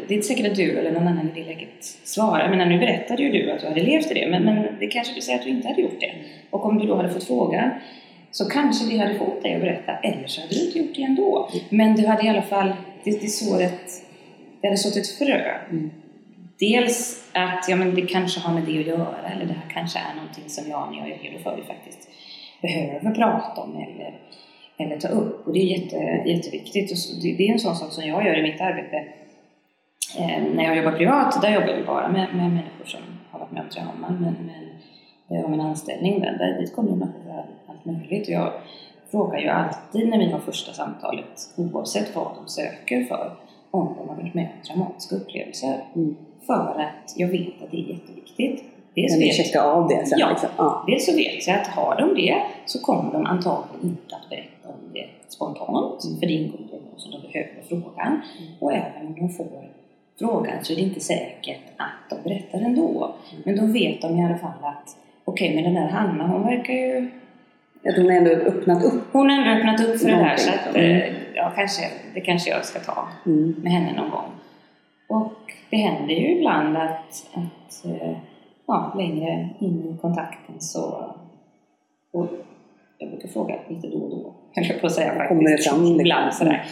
C: det är inte säkert att du eller någon annan i det läget svarar. Men nu berättade ju du att du hade levt i det, men, men det kanske du säger att du inte hade gjort det. Och om du då hade fått frågan så kanske det hade fått dig att berätta, eller så hade du inte gjort det ändå. Men du hade i alla fall, det, det, sår ett, det hade sått ett frö. Mm. Dels att ja, men det kanske har med det att göra, eller det här kanske är någonting som jag, när jag är redo för det faktiskt behöver prata om, eller eller ta upp. Och det är jätte, jätteviktigt. Och det är en sån sak som jag gör i mitt arbete. Eh, när jag jobbar privat, där jobbar jag bara med, med människor som har varit med om trauman. Men, men jag har min anställning där, där dit kommer människor allt möjligt. Och jag frågar ju alltid när vi har första samtalet, oavsett vad de söker för, om de har varit med om traumatiska upplevelser. Mm. för att jag vet att det är jätteviktigt.
B: Dels vet, checka av det sen.
C: Ja,
B: liksom. ja.
C: dels så vet jag att har de det så kommer de antagligen inte att berätta om det spontant,
B: Mm.
C: för det ingår i det som de behöver frågan. Och även om de får frågan så är det inte säkert att de berättar ändå. Men då vet de i alla fall att okej, men den här Hanna hon verkar ju...
B: Att hon har ändå öppnat upp.
C: Hon har ändå öppnat upp för det här så att
B: mm.
C: eh, ja, kanske, det kanske jag ska ta
B: Mm.
C: med henne någon gång. Och det händer ju ibland att, att eh, ja, längre in i kontakten så... Och jag brukar fråga lite då och då, (laughs) höll jag på att säga faktiskt.
B: Kommer det fram?
C: Ibland sådär.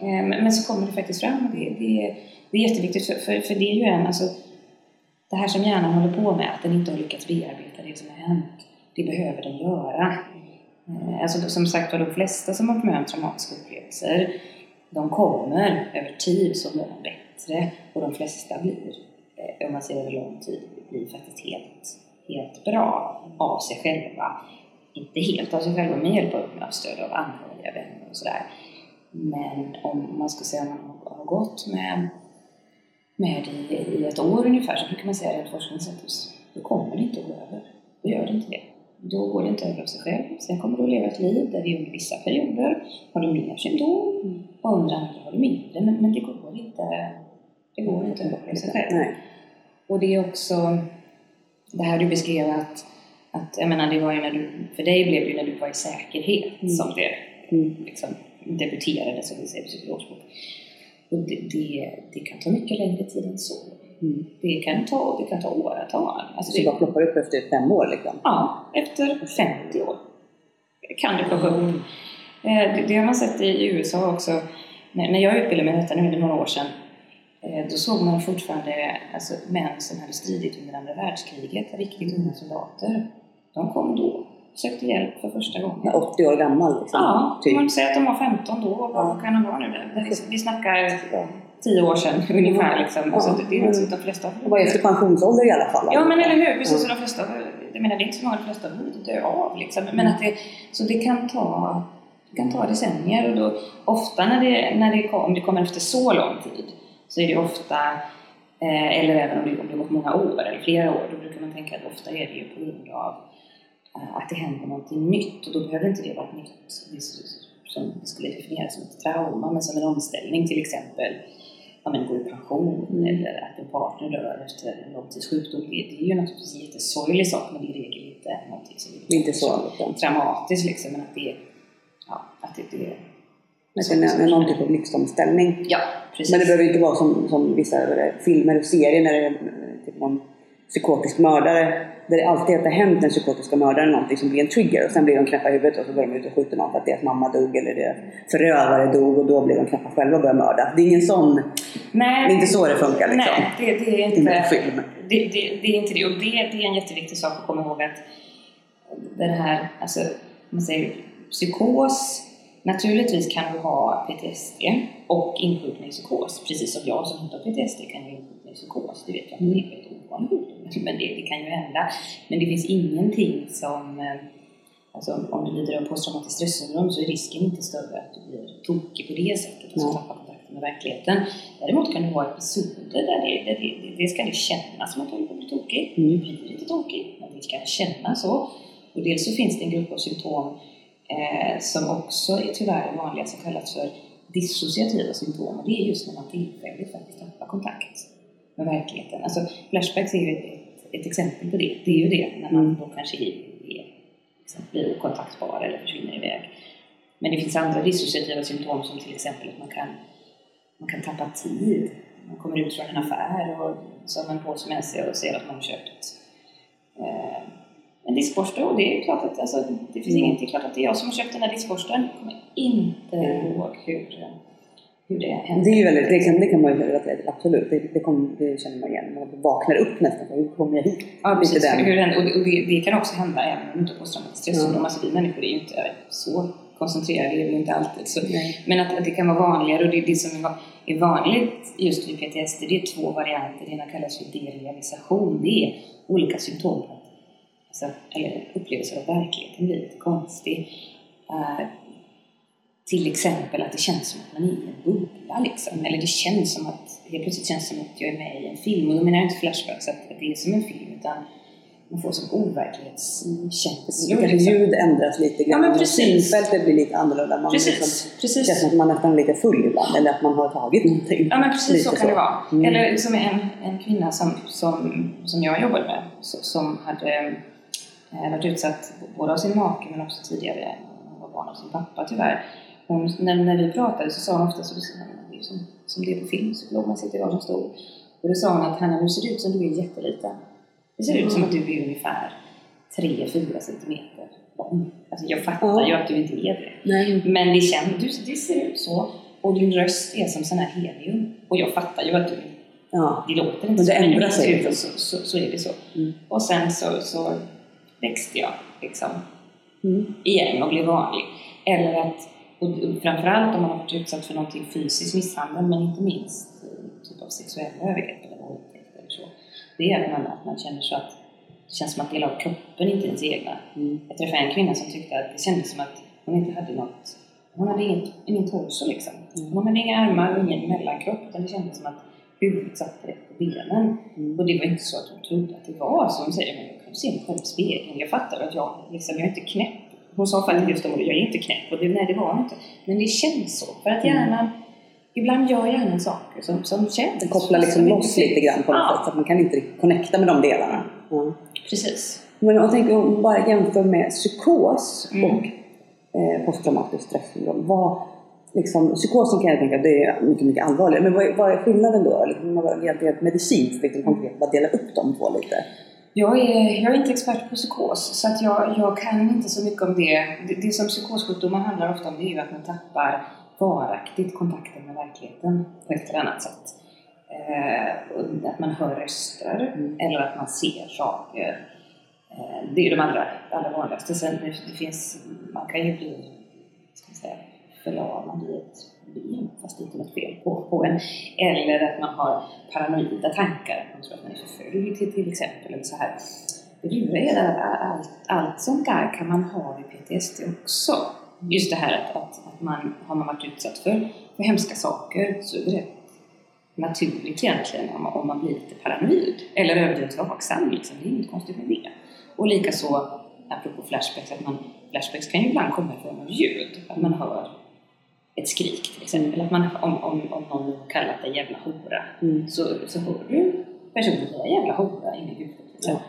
C: Eh, Men, men så kommer det faktiskt fram och det, det, det är jätteviktigt för, för, för det är ju en, alltså det här som hjärnan håller på med, att den inte har lyckats bearbeta det som har hänt, det behöver den göra. Eh, Alltså som sagt var, de flesta som har varit med om traumatiska upplevelser, de kommer över tid så mår de bättre och de flesta blir, om man ser över lång tid, blir faktiskt helt, helt bra av sig själva. Inte helt av sig själva, med hjälp av stöd av anhöriga, vänner och sådär. Men om man ska säga att man har- gått med, med i, i ett år ungefär, så brukar man säga rent forskningsmässigt, då kommer det inte att gå över. Då gör det inte det. Då går det inte över av sig själv. Sen kommer du att leva ett liv där det under vissa perioder har du mer symptom och under andra har du mindre. Men, men det går inte det går inte över av sig själv.
B: Nej.
C: Och det är också det här du beskrev att, att jag menar, det var ju när du, för dig blev det ju när du var i säkerhet
B: Mm.
C: som det
B: Mm.
C: liksom debuterade som vi säger på psykologbok. Och det, det, det kan ta mycket längre tid än så.
B: Mm.
C: Det kan ta, det kan ta åratal. Alltså
B: Så
C: det,
B: bara ploppar upp efter fem år liksom.
C: Ja, efter 50 år kan det plocka upp. Eh, Det, det har man sett i USA också. När jag utbildade mig detta, nu är det några år sedan, då såg man fortfarande alltså, män som hade stridit under andra världskriget, riktigt unga soldater. De kom då, sökte hjälp för första gången.
B: Ja, 80 år gammal liksom.
C: Ja,
B: typ.
C: man säger att de var 15 då, vad
B: Ja.
C: kan de vara nu? Vi- snackar
B: Ja.
C: 10 år sedan (laughs) ungefär. Liksom.
B: Ja.
C: Så det, det är inte att de flesta
B: Det var efter pensionsålder i alla fall.
C: Ja men eller hur, precis. Så de flesta, jag menar det är inte så många, de flesta har hunnit dö av liksom. Men att det, så det kan ta, det kan ta decennier och då ofta när det, när det, kom, om det kommer efter så lång tid så är det ofta, eh, eller även om det, om det gått många år eller flera år, då brukar man tänka att ofta är det ju på grund av eh, att det händer någonting nytt och då behöver inte det vara ett nytt som skulle definieras som ett trauma men som en omställning till exempel ja, men gå i pension eller att en partner dör efter en lång tids sjukdom. Det, det är ju naturligtvis en jättesorglig sak men det är i regel inte någonting som
B: är inte så.
C: Traumatiskt liksom men att det, ja, att det, det
B: Det är någon typ av livsomställning.
C: Ja, precis.
B: Men det behöver inte vara som, som vissa filmer och serier när det är typ någon psykotisk mördare. Där det alltid det har hänt den psykotiska mördaren någonting som blir en trigger och sen blir de knäppa i huvudet och så går de ut och skjuter någon för att deras mamma dog eller deras förövare dog och då blir de knäppa själva och börjar mörda. Det är ingen sån, det
C: Nej,
B: är inte så det funkar liksom.
C: nej det, det är
B: Inte
C: inte...
B: film.
C: Det, det, det är inte det. Och det, det är en jätteviktig sak att komma ihåg att den här, alltså, man säger psykos, naturligtvis kan du ha PTSD och insjukna i psykos. Precis som jag som inte har PTSD kan ju insjukna i psykos. Det vet jag inte, det är väldigt ovanlig sjukdom. Men det, det kan ju hända. Men det finns ingenting som, eh, alltså om du lider av posttraumatiskt stressyndrom så är risken inte större att du blir tokig på det sättet, alltså
B: Nej.
C: tappar kontakten med verkligheten. Däremot kan det vara episoder där det, där det, det, det ska det kännas som att du håller på att bli tokig.
B: Mm.
C: Du blir inte tokig, men det ska kännas så. Och dels så finns det en grupp av symptom eh, som också är tyvärr vanliga som kallas för dissociativa symptom. Och det är just när man tillfälligt faktiskt tappar kontakt med verkligheten. Alltså flashbacks är ju ett, ett, exempel på det. Det är ju det när man då kanske är, är, liksom blir okontaktbar eller försvinner iväg. Men det finns andra dissociativa symptom som till exempel att man kan, man kan tappa tid. Man kommer ut från en affär och så har man på sig med sig och ser att man har köpt eh, en diskborste och det är klart att alltså, det finns
B: Mm.
C: inget, det är klart att det är jag som har köpt den här diskborsten. Jag kommer inte
B: Mm.
C: ihåg hur, hur det
B: Det
C: hände.
B: är ju väldigt, det kan, det kan man ju relatera till, absolut. Det, det, kom, det känner man igen. Man vaknar upp nästan. Hur kom jag hit?
C: Ja, precis.
B: Den.
C: Hur det, och det, och det, det kan också hända även om du inte har posttraumatiskt stressyndrom. Alltså vi människor är ju inte så koncentrerade, det är vi inte alltid. Så, men att, att det kan vara vanligare och det, det som är va- är vanligt just vid PTSD det är två varianter. Det ena kallas för derealisation. Det är olika symptom på alltså, eller upplevelser av verkligheten blir lite konstig. Eh, till exempel att det känns som att man är i en bubbla liksom. Eller det känns som att, helt plötsligt känns som att jag är med i en film. Och då menar jag inte Flashback att det är som en film utan man får som overklighetskänsla.
B: Mm. Liksom. Ljud ändras lite grann.
C: Ja, men precis.
B: Synfältet blir lite annorlunda. Man
C: precis.
B: Liksom,
C: precis.
B: känns som att man nästan är lite full ibland. Eller att man har tagit någonting.
C: Ja men precis
B: lite
C: så kan
B: så.
C: det vara.
B: Mm.
C: Eller som en, en kvinna som, som, som jag jobbade med så- som hade eh, varit utsatt både av sin make men också tidigare när hon var barn av sin pappa tyvärr. Hon, när, när vi pratade så sa hon ofta så som, som det är på film, så låg man sitter i varsin stol. Och då sa hon att Hanna, nu ser det ut som du är jätteliten. Det ser ut som att du är ungefär 3-4 centimeter lång. Alltså jag fattar
B: Ja.
C: ju att du inte är det.
B: Nej.
C: Men det, känns, du, det ser ut så. Och din röst är som sån här helium. Och jag fattar ju att du,
B: Ja.
C: det låter inte
B: Men det
C: så.
B: ändrar sig.
C: Så, så, så är det så.
B: Mm.
C: Och sen så, så växte jag liksom
B: Mm.
C: igen och blev vanlig. Eller att, och framförallt om man har varit utsatt för någonting fysisk misshandel, men inte minst eh, typ av sexuella övergrepp eller våldtäkt eller så. Det är att man, att man känner så att det känns som att delar av kroppen inte är ens egna.
B: Mm.
C: Jag träffade en kvinna som tyckte att det kändes som att hon inte hade något, hon hade inget, ingen torso liksom.
B: Mm.
C: Hon hade inga armar och ingen mellankropp utan det kändes som att huvudet satt rätt på benen.
B: Mm.
C: Och det var inte så att hon trodde att det var. Hon säger, men jag kan se mig själv i spegeln. Jag fattar att jag, liksom, jag är inte knäpp. Hon sa faktiskt just om jag är inte knäpp. Och det, nej, det var hon inte. Men det känns så. För att
B: Mm.
C: hjärnan, ibland gör hjärnan saker som, som känns.
B: Det kopplar liksom loss lite grann på något
C: ja,
B: sätt. Så att man kan inte connecta med de delarna. Ja.
C: precis.
B: Men jag tänker om man bara jämför med psykos
C: Mm.
B: och eh, posttraumatiskt stressyndrom. Vad, liksom, psykosen kan jag tänka det är mycket, mycket allvarligare. Men vad, är- vad är skillnaden då? Liksom, om man rent medicinskt, liksom, konkret, bara dela upp de två lite.
C: Jag är, jag är inte expert på psykos, så att jag, jag kan inte så mycket om det. det. Det som psykossjukdomar handlar ofta om det är ju att man tappar varaktigt kontakten med verkligheten på ett eller annat sätt. Eh, att man hör röster
B: Mm.
C: eller att man ser saker. Eh, det är de allra, allra vanligaste. Sen det, det finns, man kan ju bli ska jag säga, förlamad i ett bil fast det är något fel på, på en. Eller att man har paranoida tankar. Man tror att man är förföljd till, till exempel. Eller så här. Det luriga är att allt, allt sånt där kan man ha vid PTSD också. Just det här att, att, att man har man varit utsatt för, för hemska saker så är det rätt naturligt egentligen om, man- om man blir lite paranoid. Eller överdrivet vaksam. Liksom. Det är inget konstigt med det. Och likaså, apropå flashbacks, att man, flashbacks kan ju ibland komma i form av ljud. Att man hör ett skrik till exempel. Att man, om, om, om någon kallat dig jävla hora
B: Mm.
C: så, så hör du personen säga jävla hora in i huvudet.
B: Ja.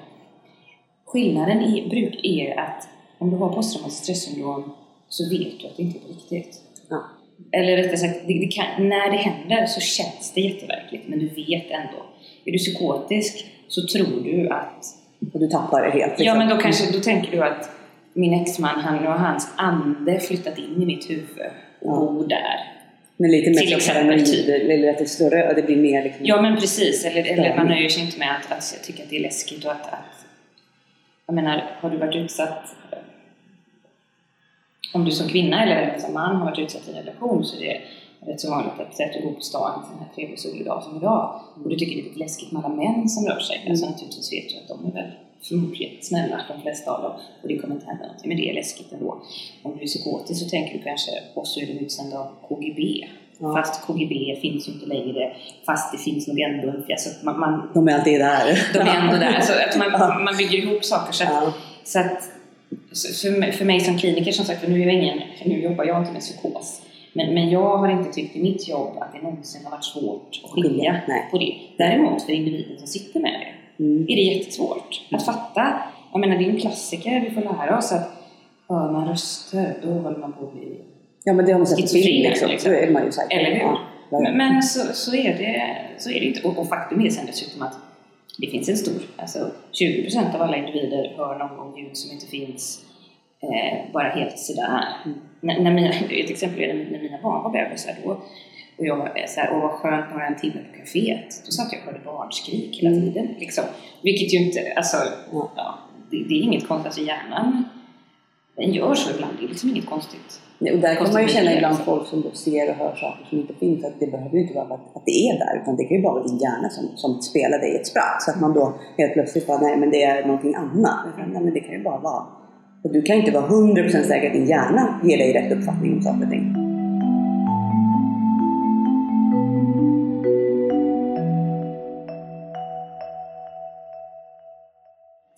C: Skillnaden är, bruk, är att om du har posttraumatiskt stressyndrom så vet du att det inte är riktigt.
B: Ja.
C: Eller rättare sagt, det, det kan, när det händer så känns det jätteverkligt men du vet ändå. Är du psykotisk så tror du att
B: Och du tappar det helt.
C: Ja,
B: liksom.
C: men då kanske då tänker du att min exman, han och hans ande flyttat in i mitt huvud och
B: Ja.
C: bor där.
B: Men lite mer
C: Till exempel, typ.
B: eller att det större, och det blir mer liksom...
C: Ja, men precis. Eller, eller man nöjer sig inte med att, att tycka att det är läskigt och att, att... Jag menar, har du varit utsatt... Om du som kvinna eller som man har varit utsatt i en relation så är det rätt så vanligt att, att du går på stan en sån här trevlig solig dag som idag och du tycker det är lite läskigt med alla män som rör sig. Alltså naturligtvis vet du att de är väl förmodligen snälla, de flesta av dem, och det kommer inte hända någonting, men det är läskigt ändå. Om du är psykotisk så tänker du kanske, och så är du utsänd av KGB.
B: Ja.
C: Fast KGB finns ju inte längre, fast det finns nog ändå en alltså man, man,
B: De är alltid där.
C: de är ändå där. Alltså att
B: Ja.
C: man, man bygger ihop saker. Så att,
B: Ja.
C: så att så för, mig, för mig som kliniker, som sagt, för nu, är jag ingen, nu jobbar jag inte med psykos. Men, men jag har inte tyckt i mitt jobb att det någonsin har varit svårt att skilja på det. Däremot för individen som sitter med det
B: Mm.
C: är det jättesvårt att fatta. Jag menar, det är en klassiker, vi får lära oss att hör man röster, då håller man på att bli...
B: Ja men det har man sett på film liksom.
C: liksom.
B: Då är man ju säker.
C: Eller hur?
B: Ja.
C: Men, men så, så, är det, så är det inte. Och, och faktum är sen dessutom att det finns en stor, alltså 20% av alla individer hör någon gång ljud som inte finns eh, bara helt sådär.
B: Mm.
C: När, när mina, ett exempel är när mina barn var bebisar då och jag var så här, åh vad skönt, några en timme på kaféet. Då satt jag och hörde barnskrik hela
B: Mm.
C: tiden. Liksom. Vilket ju inte, alltså,
B: Ja.
C: ja, det, det är inget konstigt. Alltså hjärnan, den gör så ibland. Det är liksom inget konstigt.
B: Nej, Och där kan man ju känna ibland
C: liksom.
B: folk som då ser och hör saker som inte finns. Att det behöver ju inte vara att, att det är där. Utan det kan ju bara vara din hjärna som, som spelar dig ett spratt. Så att man då helt plötsligt bara, nej men det är någonting annat. Nej men det kan ju bara vara. Och du kan ju inte vara 100% säker att din hjärna ger dig rätt uppfattning om saker och ting.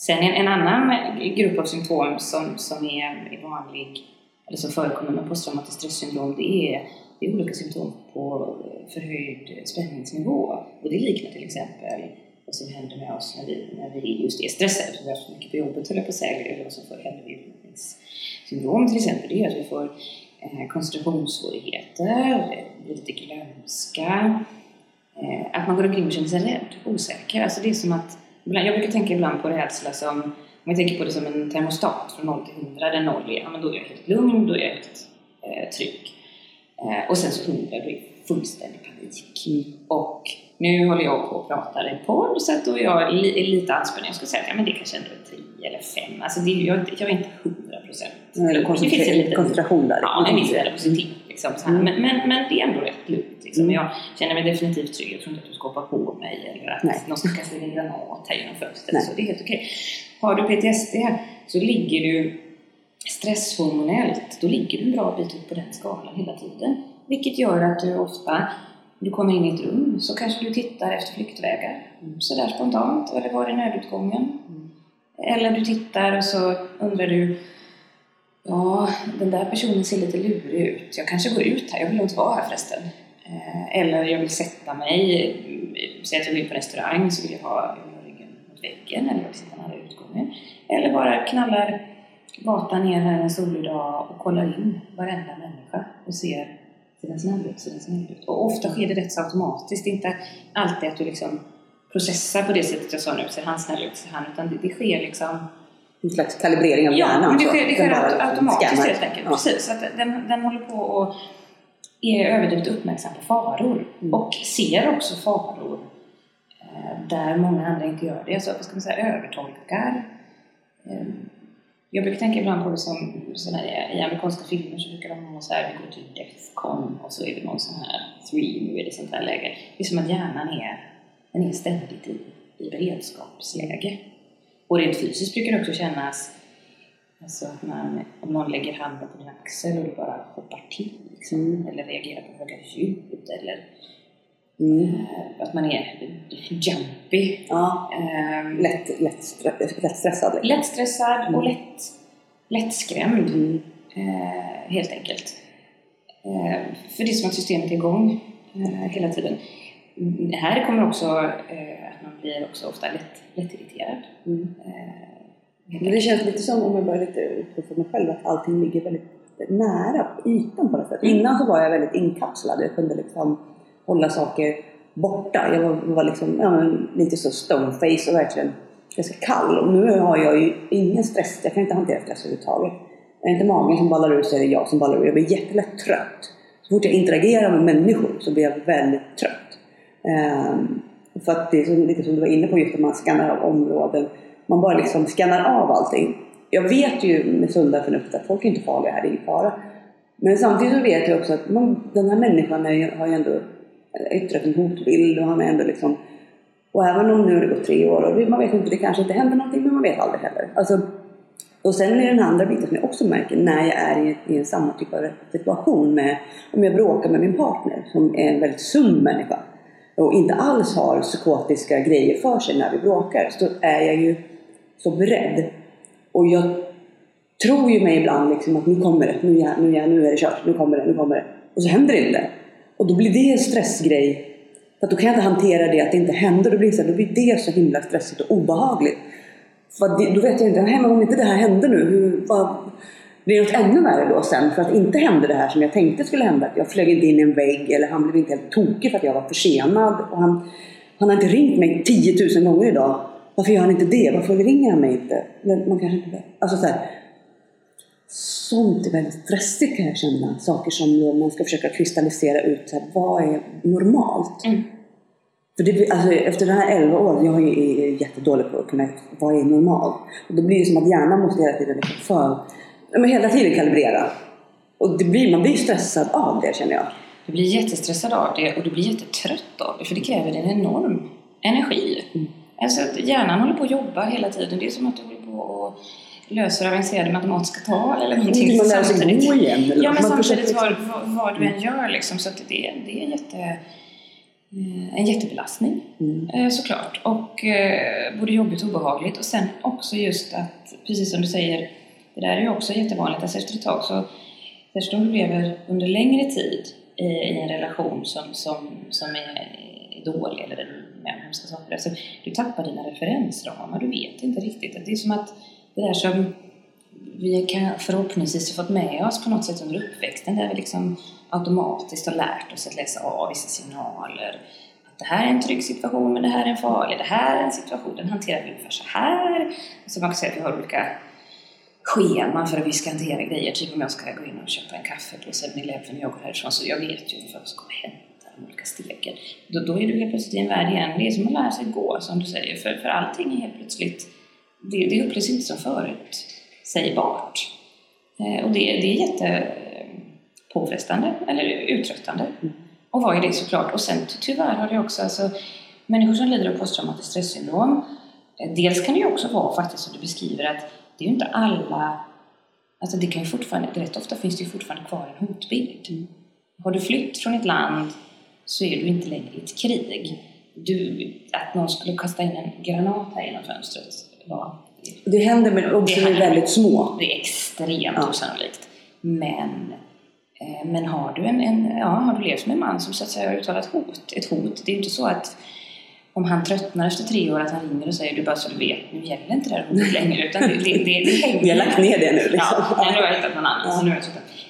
C: Sen en, en annan grupp av symptom som, som är, är vanlig, eller som förekommer med posttraumatiskt stressyndrom, det är, det är olika symptom på förhöjd spänningsnivå. Och det liknar till exempel vad som händer med oss när vi, när vi just är stressade, för vi har så mycket på jobbet höll jag på att säga, eller vad som händer vid utmattningssyndrom till exempel, det är att vi får eh, koncentrationssvårigheter, blir lite glömska, eh, att man går omkring och känner sig rädd, osäker. Alltså det är som att, jag brukar tänka ibland på rädsla som, om jag tänker på det som en termostat från 0 till 100, där 0 är, ja men då är jag helt lugn, då är jag helt eh, trygg. Eh, och sen så 100, då är fullständig panik. Mm. Och nu håller jag på att prata i podd så att då är jag li, lite anspänd. Jag skulle säga att ja, men det kanske ändå är 10 eller 5. Alltså det, jag, jag är inte 100 procent.
B: Det finns en liten koncentration där.
C: Ja, en viss nervositet. Liksom, mm. men, men, men det är ändå rätt lugnt. Liksom. Mm. Jag känner mig definitivt trygg. Jag tror inte att du ska hoppa på mig eller att Nej. någon ska kasta in en granat här genom fönstret. Så det är helt okej. Har du PTSD så ligger du stresshormonellt, då ligger du en bra bit upp på den skalan hela tiden. Vilket gör att du ofta du kommer in i ett rum så kanske du tittar efter flyktvägar mm. sådär spontant, eller var är nödutgången? Mm. Eller du tittar och så undrar du Ja, den där personen ser lite lurig ut. Jag kanske går ut här, jag vill inte vara här förresten. Eh, eller jag vill sätta mig, säg att jag vill på restaurang så vill jag ha ryggen mot väggen eller jag vill sitta nära utgången. Eller bara knallar gatan ner här en solig dag och kollar in varenda människa och ser ser den snäll ut, ser den snäll ut. Och ofta sker det rätt så automatiskt, Det är inte alltid att du liksom processar på det sättet jag sa nu, ser han snäll ut, ser han, utan det, det sker liksom
B: en slags kalibrering av hjärnan?
C: Ja, det sker, det sker automatiskt helt enkelt. Ja. Precis, så att den, den håller på och är överdrivet uppmärksam på faror mm. och ser också faror eh, där många andra inte gör det. Så vad ska man säga, övertolkar eh, jag brukar tänka ibland på det som såna, i amerikanska filmer så brukar de ha så här, vi går till Deathcon och så är det någon sån här three, nu är det sånt här läge. Det är som att hjärnan är, den är ständigt i, i beredskapsläge. Och rent fysiskt brukar det också kännas Alltså att man, om någon lägger handen på din axel och du bara hoppar till liksom, eller reagerar på höga ljud eller Mm. Eh, att man är jumpy.
B: Ja. Um, lätt, lätt, lätt stressad.
C: Liksom. Lättstressad mm. och lätt, lättskrämd. Mm. Uh, helt enkelt. Uh, för det är som att systemet är igång uh, hela tiden. Här kommer också att man blir också ofta lätt, lättirriterad. Mm.
B: Men det känns lite som, om jag börjar lite utgå från mig själv, att allting ligger väldigt nära ytan på något sätt. Mm. Innan så var jag väldigt inkapslad. Jag kunde liksom hålla saker borta. Jag var, var liksom, ja, lite så stoneface och verkligen ganska kall. Och nu har jag ju ingen stress. Jag kan inte hantera stress överhuvudtaget. Är det inte magen som ballar ur så är det jag som ballar ur. Jag blir jättelätt trött. Så fort jag interagerar med människor så blir jag väldigt trött. Um, för att det är så, lite som du var inne på just att man skannar av områden. Man bara liksom skannar av allting. Jag vet ju med sunda förnuftet att folk är inte farliga här, det är ingen fara. Men samtidigt så vet jag också att man, den här människan är, har ju ändå yttrat en hotbild och han är ändå liksom och även om nu har det gått tre år och man vet inte, det kanske inte händer någonting men man vet aldrig heller. Alltså, och sen är det den andra biten som jag också märker när jag är i, i en samma typ av situation med om jag bråkar med min partner som är en väldigt sund människa och inte alls har psykotiska grejer för sig när vi bråkar så är jag ju så beredd. Och jag tror ju mig ibland liksom att nu kommer det, nu, nu, nu är det kört, nu kommer det, nu kommer det. Och så händer det inte. Och då blir det en stressgrej. För då kan jag inte hantera det att det inte händer. Då blir det, så, då blir det så himla stressigt och obehagligt. För det, då vet jag inte, äh, men om inte det här händer nu, hur, vad, det något ännu värre då sen? För att inte hände det här som jag tänkte skulle hända. Att jag flög inte in i en vägg eller han blev inte helt tokig för att jag var försenad. Och han, han har inte ringt mig 10 000 gånger idag. Varför gör han inte det? Varför ringer han mig inte? Man kanske inte alltså så här, sånt är väldigt stressigt kan jag känna. Saker som man ska försöka kristallisera ut. Så här, vad är normalt? Mm. För det, alltså, efter de här 11 åren, jag är jättedålig på att kunna, vad är normalt? Och då blir det som att hjärnan måste hela tiden liksom för, men hela tiden kalibrera. Och det blir, man blir stressad av det känner jag.
C: Du blir jättestressad av det och du blir jättetrött av det för det kräver en enorm energi. Mm. Alltså hjärnan håller på att jobba hela tiden. Det är som att du håller på att löser avancerade matematiska tal eller någonting
B: man lär sig gå igen?
C: Eller? Ja, men samtidigt vad, vad, vad du än gör liksom. Så att det, det är jätte... eh, en jättebelastning mm. såklart. Och både jobbigt och obehagligt. Och sen också just att, precis som du säger, det där är ju också jättevanligt. Alltså efter ett tag så, särskilt om du lever under längre tid i, i en relation som, som, som är dålig eller med hemska saker. Alltså, du tappar dina referensramar, du vet inte riktigt. Det är som att det där som vi kan förhoppningsvis har fått med oss på något sätt under uppväxten där vi liksom automatiskt har lärt oss att läsa av vissa signaler. Att det här är en trygg situation men det här är en farlig, det här är en situation, den hanterar vi ungefär så här. Så man kan säga att vi har olika scheman för att vi ska hantera grejer. Typ om jag ska gå in och köpa en kaffe på 7-Eleven när jag går härifrån så jag vet ju ungefär vad som kommer hända de olika stegen. Då, då är du helt plötsligt i en värld igen. Det är som att lära sig gå, som du säger. För, för allting är helt plötsligt, det, det upplevs inte som förutsägbart. Eh, och det, det är jättepåfrestande, eller uttröttande. Mm. Och vad är det såklart? Och sen tyvärr har det också, alltså, människor som lider av posttraumatiskt stressyndrom, eh, dels kan det ju också vara faktiskt som du beskriver att det är ju inte alla Alltså det kan ju fortfarande, rätt ofta finns det ju fortfarande kvar en hotbild. Mm. Har du flytt från ett land så är du inte längre i ett krig. Du, att någon skulle kasta in en granat här genom fönstret var...
B: Det händer men också är väldigt små.
C: Det är extremt ja. osannolikt. Men, eh, men har, du en, en, ja, har du levt med en man som så att säga har uttalat hot, ett hot, det är ju inte så att om han tröttnar efter tre år att han ringer och säger du bara så du vet, nu gäller inte det här hotet längre utan det, det, det, det hänger
B: Vi har lagt ner det nu
C: liksom. Ja, nej, nu har jag hittat någon annan. Ja. Så nu har jag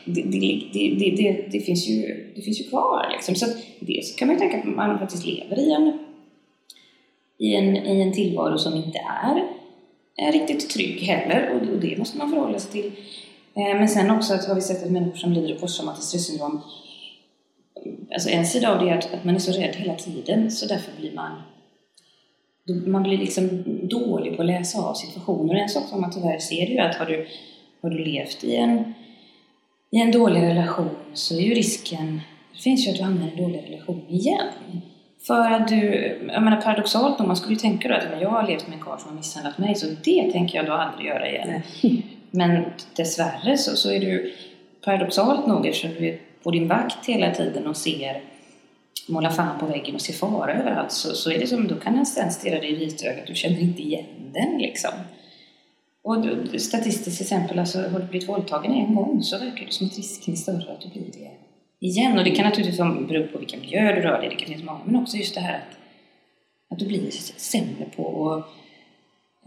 C: det, det, det, det, finns ju, det finns ju kvar. Liksom. Så dels kan man ju tänka att man faktiskt lever i en, i en, i en tillvaro som inte är, är riktigt trygg heller och, och det måste man förhålla sig till. Eh, men sen också att har vi sett att människor som lider av posttraumatiskt stressyndrom Alltså en sida av det är att, att man är så rädd hela tiden så därför blir man man blir liksom dålig på att läsa av situationer. En sak som man tyvärr ser är att har du, har du levt i en i en dålig relation så är ju risken, det finns ju att du hamnar i en dålig relation igen. För att du, jag menar paradoxalt om man skulle ju tänka då att jag har levt med en karl som har misshandlat mig så det tänker jag då aldrig göra igen. Nej. (laughs) Men dessvärre så, så är du paradoxalt nog eftersom du är på din vakt hela tiden och ser måla fan på väggen och se fara överallt så, så är det som, då kan en sen stirra dig i vitögat, du känner inte igen den liksom. Och statistiskt exempel, alltså, har du blivit våldtagen en gång så verkar det som att risken är större att du blir det igen. Och det kan naturligtvis bero på vilken miljö du rör dig i, det kan finnas många, men också just det här att, att du blir sämre på att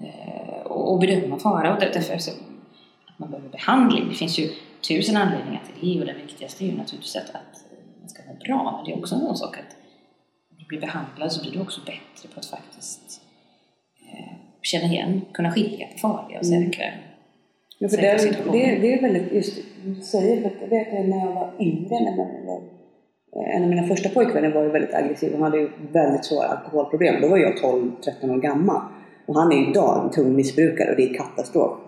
C: eh, och, och bedöma fara och därför så, att man behöver behandling. Det finns ju tusen anledningar till det och den viktigaste är ju naturligtvis att, att ska vara bra, men det är också en sån sak att om du blir behandlad så blir du också bättre på att faktiskt känna igen, kunna skilja på farliga och mm. säkra,
B: ja, för säkra det. Det, det är väldigt, just du säger, för jag vet när jag var yngre, när jag var, en av mina första pojkvänner var ju väldigt aggressiv och hade ju väldigt svåra alkoholproblem. Då var jag 12-13 år gammal. Och han är idag en tung missbrukare och det är katastrof.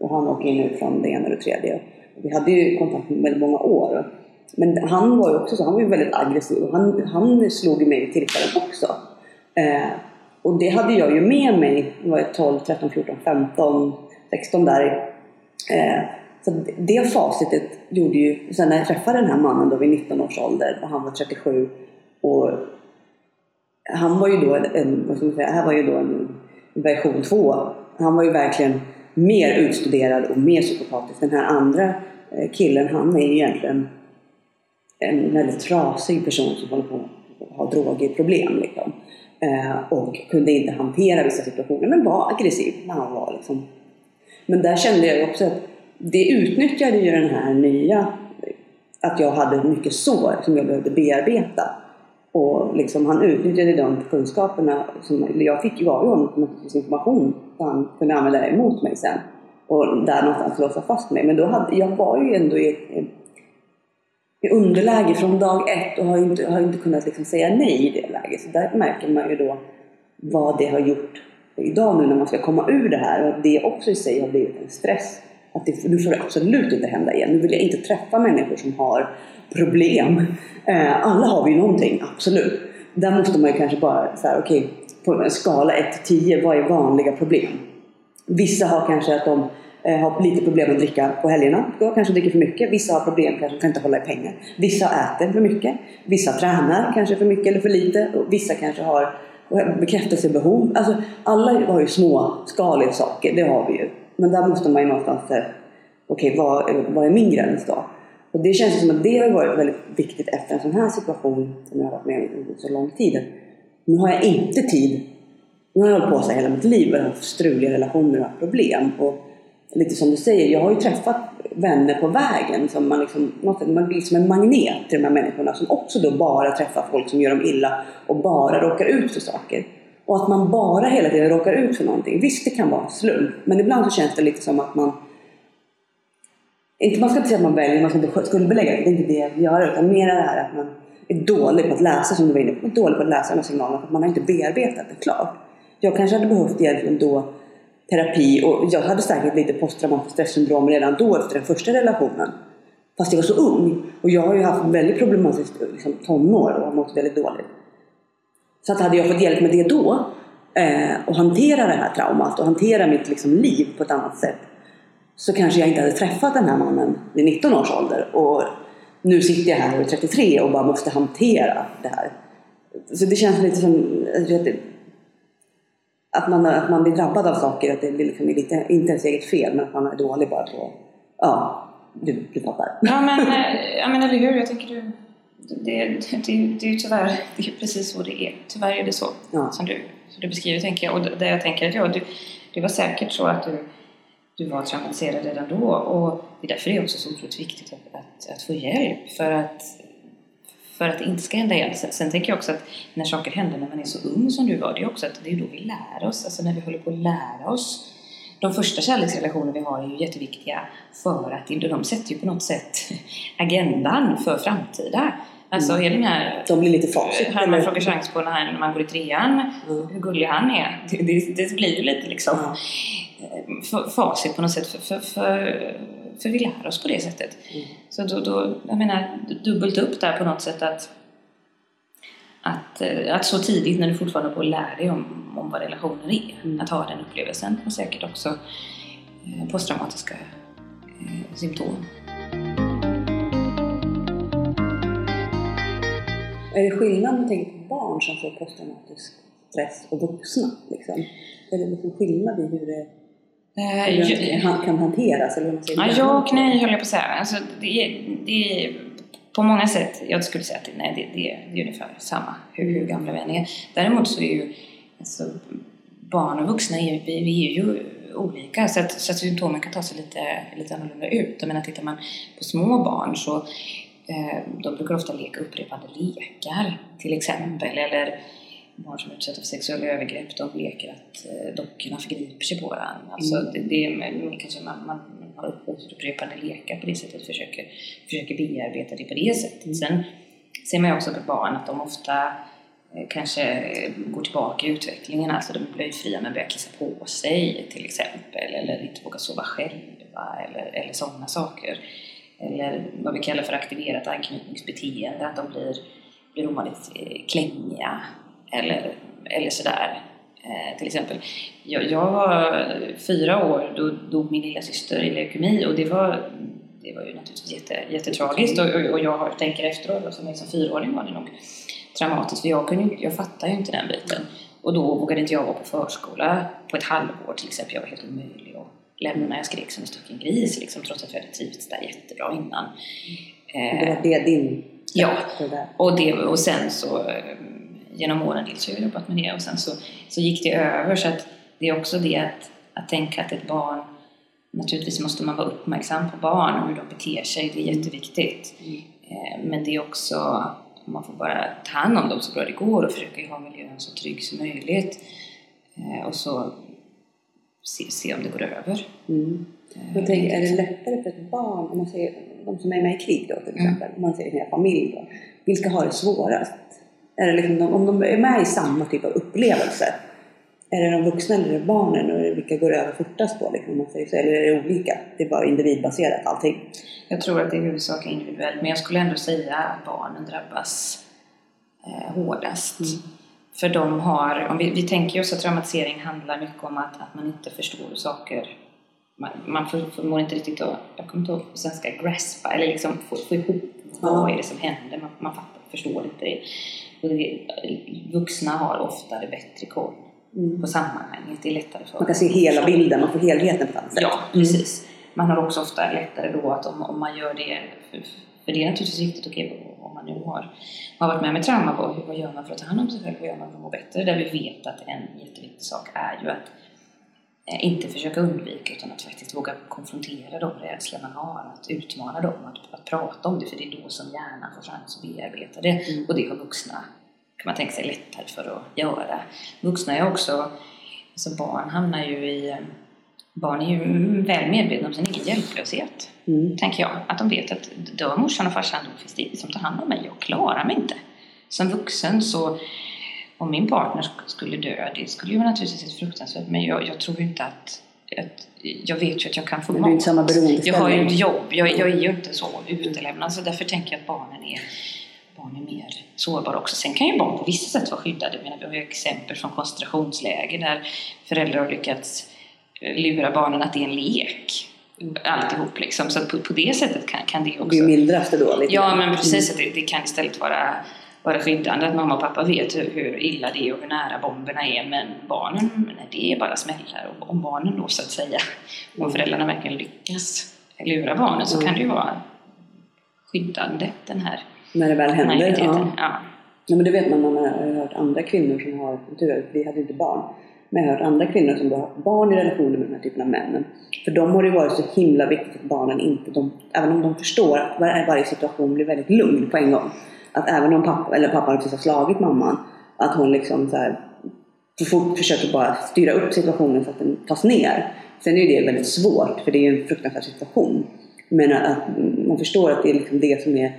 B: Och han åker in ut från det ena och det tredje. Vi hade ju kontakt med väldigt många år. Men han var ju också så, han var ju väldigt aggressiv och han, han slog mig vid tillfällen också. Eh, och det hade jag ju med mig, jag var 12, 13, 14, 15, 16 där. Eh, så det facitet gjorde ju, sen när jag träffade den här mannen då vid 19 års ålder och han var 37 och han var ju då en, vad ska man säga, här var ju då en version 2. Han var ju verkligen mer utstuderad och mer psykopatisk. Den här andra eh, killen, han är ju egentligen en väldigt trasig person som håller på att ha drogproblem. Liksom. Eh, och kunde inte hantera vissa situationer men var aggressiv när han var liksom. Men där kände jag också att det utnyttjade ju den här nya att jag hade mycket sår som jag behövde bearbeta. Och liksom han utnyttjade de kunskaperna som jag fick ju av honom information som han kunde använda det emot mig sen. Och där någonstans låsa fast mig. Men då hade, jag var ju ändå i ett i underläge från dag ett och har inte, har inte kunnat liksom säga nej i det läget. Så där märker man ju då vad det har gjort idag nu när man ska komma ur det här. Och det också i sig har blivit en stress. Att det, nu får det absolut inte hända igen. Nu vill jag inte träffa människor som har problem. Eh, alla har vi ju någonting, absolut. Där måste man ju kanske bara säga okej, okay, på en skala 1 till 10, vad är vanliga problem? Vissa har kanske att de Eh, har lite problem att dricka på helgerna. Då kanske dricker för mycket. Vissa har problem, kanske kan inte hålla i pengar. Vissa äter för mycket. Vissa tränar kanske för mycket eller för lite. Och vissa kanske har bekräftelsebehov. Alltså, alla har ju småskaliga saker, det har vi ju. Men där måste man ju någonstans säga, okej okay, vad, vad är min gräns då? Och det känns som att det har varit väldigt viktigt efter en sån här situation som jag har varit med i så lång tid. Nu har jag inte tid. Nu har jag hållit på så hela mitt liv och haft struliga relationer och haft problem. Och lite som du säger, jag har ju träffat vänner på vägen som man liksom, man blir som en magnet till de här människorna som också då bara träffar folk som gör dem illa och bara råkar ut för saker. Och att man bara hela tiden råkar ut för någonting. Visst, det kan vara en slump, men ibland så känns det lite som att man inte, man ska inte säga att man väljer, man ska inte skuldbelägga det, det är inte det jag vill göra. Utan mer det här att man är dålig på att läsa, som du var inne på. Dålig på att läsa de här signalerna för att man har inte bearbetat det klart. Jag kanske hade behövt egentligen då terapi och jag hade säkert lite posttraumatiskt stressyndrom redan då efter den första relationen. Fast jag var så ung. Och jag har ju haft väldigt problematiskt liksom, tonår och har mått väldigt dåligt. Så att hade jag fått hjälp med det då eh, och hantera det här traumat och hantera mitt liksom, liv på ett annat sätt så kanske jag inte hade träffat den här mannen vid 19 års ålder. Och nu sitter jag här och är 33 och bara måste hantera det här. Så det känns lite som att man, att man blir drabbad av saker, att det blir liksom lite, inte ens eget fel, men att man är dålig bara på, ja, du, du fattar.
C: Ja men, eh, ja men eller hur, jag tänker du, det, det, det, det är ju tyvärr det är precis så det är. Tyvärr är det så ja. som, du, som du beskriver, tänker jag. Och det jag tänker att ja, du, det var säkert så att du du var traumatiserad redan då. Och det är därför det är också så otroligt viktigt att, att, att, få hjälp. För att, för att det inte ska hända igen. Sen, tänker jag också att när saker händer när man är så ung som du var, det är också att det är då vi lär oss. Alltså när vi håller på att lära oss. De första kärleksrelationer vi har är ju jätteviktiga för att de sätter ju på något sätt (laughs) agendan för framtida. Alltså mm. den här...
B: De blir lite facit.
C: Herman frågar chans på när, när man går i trean, mm. hur gullig han är. Det, det, det blir ju lite liksom... Mm facit på något sätt för, för, för, för vi lär oss på det sättet. Mm. Så då, då, jag menar, dubbelt upp där på något sätt att att, eh, att så tidigt när du fortfarande på att lära dig om, om vad relationer är, mm. att ha den upplevelsen och säkert också eh, posttraumatiska eh, symptom.
B: Är det skillnad om man tänker på barn som får posttraumatisk stress och vuxna? Liksom? Är det liksom skillnad i hur det Eh, han kan hanteras? Eller man säger
C: ja, ja och nej höll jag på att säga. Alltså, det, är, det är på många sätt, jag skulle säga att nej, det, det, det är ungefär samma hur, hur gamla vi är. Däremot så är ju alltså, barn och vuxna är, vi, vi är ju olika så att, så att symptomen kan ta sig lite, lite annorlunda ut. Jag menar, tittar man på små barn så eh, de brukar ofta leka upprepade lekar till exempel eller barn som utsätts för sexuella övergrepp, de leker att eh, dockorna förgriper sig på varandra. Alltså mm. det, det är kanske man, man har upprepande lekar på det sättet, försöker, försöker bearbeta det på det sättet. Mm. Sen ser man ju också på barn att de ofta eh, kanske går tillbaka i utvecklingen, alltså de blir fria men börjar kissa på sig till exempel, eller inte vågar sova själva, eller, eller sådana saker. Eller vad vi kallar för aktiverat anknytningsbeteende, att de blir, blir ovanligt eh, klängiga eller, eller sådär. Eh, till exempel. Jag, jag var fyra år, då dog min lilla syster i leukemi och det var, det var ju naturligtvis jätte, jättetragiskt och, och jag tänker efteråt, som, som fyraåring var det nog traumatiskt för jag, kunde, jag fattade ju inte den biten. Och då vågade inte jag vara på förskola på ett halvår till exempel. Jag var helt omöjlig att lämna jag skrek som en stucken gris liksom, trots att jag hade trivts där jättebra innan.
B: Det var det din
C: Ja, och, det, och sen så genom åren dels har jag jobbat med det och sen så, så gick det över så att det är också det att, att tänka att ett barn Naturligtvis måste man vara uppmärksam på barn och hur de beter sig, det är jätteviktigt. Mm. Men det är också, man får bara ta hand om dem så bra det går och försöka ha miljön så trygg som möjligt. Eh, och så se, se om det går över.
B: Mm. Eh, jag tänker, är det lättare för ett barn, om man säger de som är med i krig då till mm. exempel, mm. om man säger hela familj då, vilka har det svårast? Är det liksom, om de är med i samma typ av upplevelse, är det de vuxna eller barnen och vilka går över fortast på? Liksom, man säger så, eller är det olika? Det är bara individbaserat allting?
C: Jag tror att det är huvudsakligen individuellt, men jag skulle ändå säga att barnen drabbas eh, hårdast. Mm. För de har, om vi, vi tänker oss att traumatisering handlar mycket om att, att man inte förstår saker man, man förmår inte riktigt att, jag kommer inte ihåg på svenska, graspa, eller liksom få, få ihop vad är det som händer, man, man fattar, förstår inte det. Vuxna har oftare bättre koll mm. på sammanhanget, det är lättare för
B: Man kan se hela bilden, man får helheten på ett annat sätt.
C: Ja, precis. Mm. Man har också ofta lättare då att om, om man gör det, för, för det är naturligtvis viktigt, okej, om man nu har, har varit med med trauma, vad, vad gör man för att ta hand om sig själv, vad gör man för att må bättre? Där vi vet att en jätteviktig sak är ju att inte försöka undvika utan att faktiskt våga konfrontera de rädslor man har, att utmana dem, att, att prata om det för det är då som hjärnan får chans att bearbeta det mm. och det har vuxna, kan man tänka sig, lättare för att göra. Vuxna är också, alltså barn hamnar ju i, barn är ju väl medvetna om sin egen hjälplöshet, mm. tänker jag. Att de vet att dör morsan och farsan då finns det ingen som tar hand om mig, jag klarar mig inte. Som vuxen så om min partner skulle dö, det skulle ju naturligtvis vara fruktansvärt men jag, jag tror inte att, att jag vet ju att jag kan få
B: mat. samma
C: Jag har ju ett jobb, jag, jag är ju inte så utelämnad så därför tänker jag att barnen är, barn är mer sårbara också. Sen kan ju barn på vissa sätt vara skyddade. Jag vi har ju exempel från koncentrationsläger där föräldrar har lyckats eh, lura barnen att det är en lek alltihop liksom. Så på, på det sättet kan, kan det också...
B: Det mildras det då lite?
C: Ja, men precis. Mm. Det, det kan istället vara vara skyddande, att mamma och pappa vet hur, illa det är och hur nära bomberna är men barnen, nej, det är bara smällar och om barnen då så att säga, om mm. föräldrarna verkligen lyckas lura barnen så kan det ju vara skyddande den här
B: När det väl händer, ja. ja. Ja, men det vet man, man har hört andra kvinnor som har, tur vi hade inte barn, men jag har hört andra kvinnor som har barn i relationer med den här typen av männen. För dem har det varit så himla viktigt att barnen inte, de, även om de förstår att varje situation blir väldigt lugn på en gång, att även om pappa, eller pappa precis har slagit mamman, att hon liksom så här, fort försöker bara styra upp situationen så att den tas ner. Sen är ju det väldigt svårt, för det är ju en fruktansvärd situation. Men att man förstår att det är liksom det som är...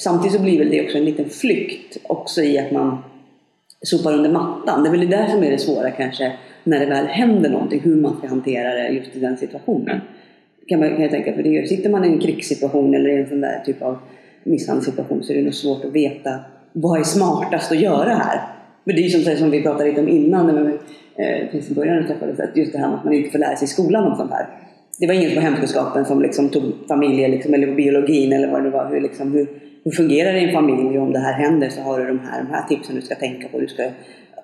B: Samtidigt så blir väl det också en liten flykt också i att man sopar under mattan. Det är väl det där som är det svåra kanske, när det väl händer någonting, hur man ska hantera det just i den situationen. Kan, man, kan jag tänka, för det, sitter man i en krigssituation eller i en sån där typ av misshandelssituation så är det nog svårt att veta vad är smartast att göra här. Men det är ju som, som vi pratade lite om innan, när vi eh, början träffades, att just det här med att man inte får lära sig i skolan om sånt här. Det var ingen på hemkunskapen som liksom tog familjer, liksom, eller biologin eller vad det var. Hur, liksom, hur, hur fungerar det i en familj? Om det här händer så har du de här, de här tipsen du ska tänka på. Du ska,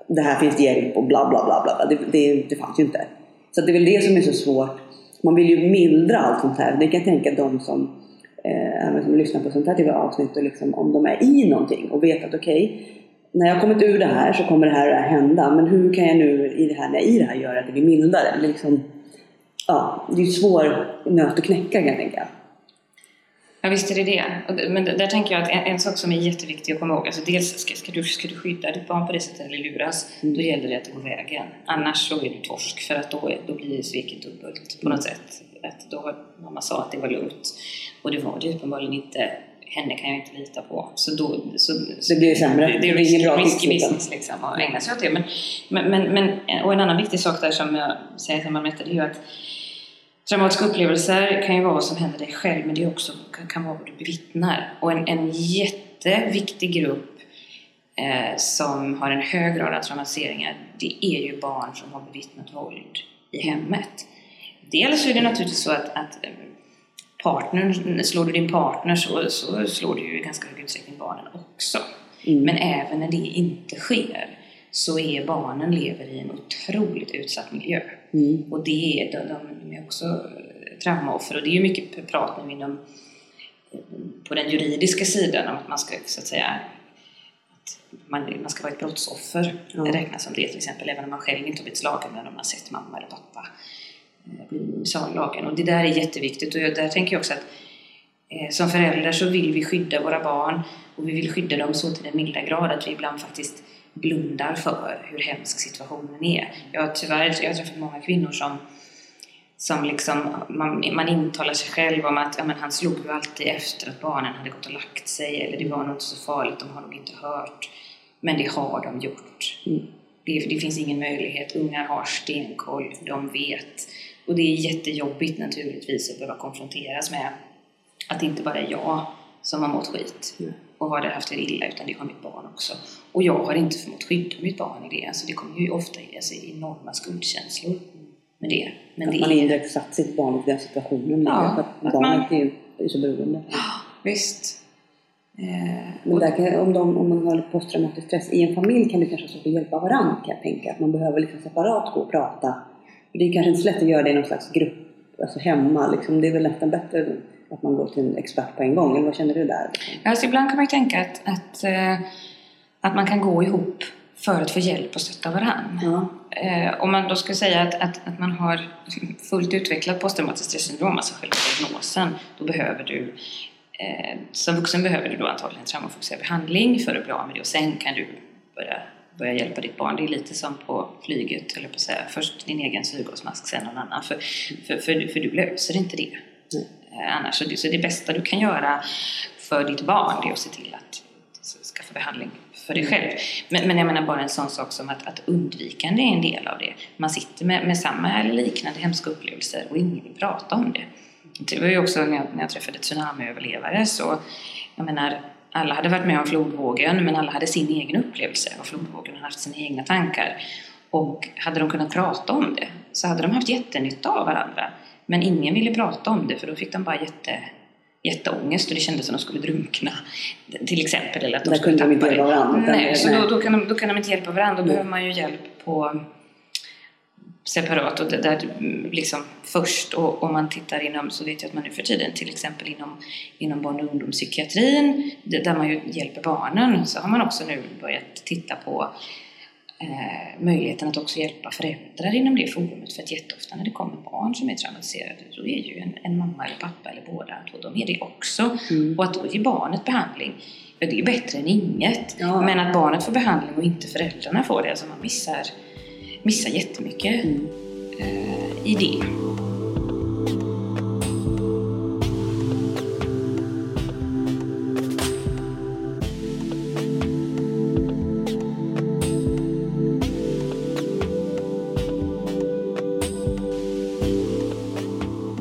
B: det här finns det hjälp och bla bla bla. bla. Det, det, det fanns ju inte. Så det är väl det som är så svårt. Man vill ju mildra allt sånt här. Det kan jag tänka de som eh, även som lyssnar på sånt här typ av avsnitt och liksom, om de är i någonting och vet att okej, okay, när jag kommit ur det här så kommer det här att hända. Men hur kan jag nu i det här, när jag är i det här göra att det blir mildare? Det är, liksom, ja, det är svår nöt att knäcka kan jag tänka.
C: Ja visst är det det. Men där tänker jag att en, en sak som är jätteviktig att komma ihåg, alltså dels ska, ska, du, ska du skydda ditt barn på det sättet eller luras, mm. då gäller det att det går vägen. Annars så är du torsk för att då, då blir sveket dubbelt på något sätt. Att då, mamma sa att det var lugnt och det var det uppenbarligen inte. Henne kan jag inte lita på. Så, då, så,
B: så det blir sämre?
C: Det, det är risk, risky business liksom att ägna sig åt det. Men, men, men, och en annan viktig sak där som jag säger till mamma det är ju att Traumatiska upplevelser kan ju vara vad som händer dig själv men det också, kan, kan vara vad du bevittnar. Och en, en jätteviktig grupp eh, som har en hög grad av traumatiseringar det är ju barn som har bevittnat våld i hemmet. Dels är det naturligtvis så att, att eh, partnern, slår du din partner så, så slår du ju i ganska hög utsträckning barnen också. Mm. Men även när det inte sker så är barnen lever i en otroligt utsatt miljö. Mm. Och det är, de, de är också traumaoffer och det är ju mycket prat nu inom på den juridiska sidan om att man ska så att säga att man, man ska vara ett brottsoffer ja. räknas som det till exempel även om man själv inte har blivit slagen men om man sett mamma eller pappa eh, sallagen och det där är jätteviktigt och där tänker jag också att eh, som föräldrar så vill vi skydda våra barn och vi vill skydda dem så till den milda grad att vi ibland faktiskt blundar för hur hemsk situationen är. Jag har tyvärr jag har träffat många kvinnor som, som liksom, man, man intalar sig själv om att ja, men han slog ju alltid efter att barnen hade gått och lagt sig eller det var nog inte så farligt, de har nog inte hört. Men det har de gjort. Mm. Det, det, finns ingen möjlighet, ungar har stenkoll, de vet. Och det är jättejobbigt naturligtvis att behöva konfronteras med att det inte bara är jag som har mått skit. Mm och har det haft det illa utan det har mitt barn också. Och jag har inte förmått skydda mitt barn i det. Alltså det kommer ju ofta alltså, enorma skuldkänslor. med det. Men
B: att
C: det
B: man
C: är-
B: indirekt satt sitt barn i den situationen.
C: Ja, att
B: att barnet
C: man-
B: är ju så beroende. (gasps)
C: Visst. Eh,
B: Men där kan, om, de, om man har posttraumatisk stress i en familj kan det kanske att hjälpa varandra kan jag tänka. Att man behöver liksom separat gå och prata. För det är kanske inte så lätt att göra det i någon slags grupp, alltså hemma. Liksom. Det är väl nästan bättre att man går till en expert på en gång. Eller vad känner du där?
C: Alltså ibland kan man ju tänka att, att, eh, att man kan gå ihop för att få hjälp och stötta varandra.
B: Ja.
C: Eh, om man då ska säga att, att, att man har fullt utvecklat posttraumatiskt stressyndrom, alltså själva diagnosen, då behöver du eh, som vuxen behöver du då antagligen traumafokuserad behandling för att bli av med det och sen kan du börja, börja hjälpa ditt barn. Det är lite som på flyget, eller på säga. Först din egen syrgasmask, sen någon annan. För, för, för, för du löser inte det.
B: Nej.
C: Eh, annars, så det, så det bästa du kan göra för ditt barn är att se till att skaffa behandling för dig själv. Men, men jag menar bara en sån sak som att, att undvikande är en del av det. Man sitter med, med samma eller liknande hemska upplevelser och ingen vill prata om det. Det var ju också när jag, när jag träffade tsunamiöverlevare så, jag menar, alla hade varit med om flodvågen men alla hade sin egen upplevelse av flodvågen och haft sina egna tankar. Och hade de kunnat prata om det så hade de haft jättenytta av varandra. Men ingen ville prata om det för då fick de bara jätte, jätteångest och det kändes som att de skulle drunkna. Till exempel. Eller att de
B: Där kunde de inte hjälpa varandra,
C: Nej, så. Då, då, kan de, då kan de inte hjälpa varandra. Då
B: Nej.
C: behöver man ju hjälp på separat och där, mm, liksom först och om man tittar inom så vet jag att man nu för tiden till exempel inom, inom barn och ungdomspsykiatrin där man ju hjälper barnen så har man också nu börjat titta på eh, möjligheten att också hjälpa föräldrar inom det forumet för att jätteofta när det kommer barn som är traumatiserade så är ju en, en mamma eller pappa eller båda två, de är det också
B: Mm.
C: och att då ge barnet behandling ja, det är bättre än inget
B: Ja.
C: men att barnet får behandling och inte föräldrarna får det, alltså man missar, missar jättemycket
B: Mm.
C: eh, i det.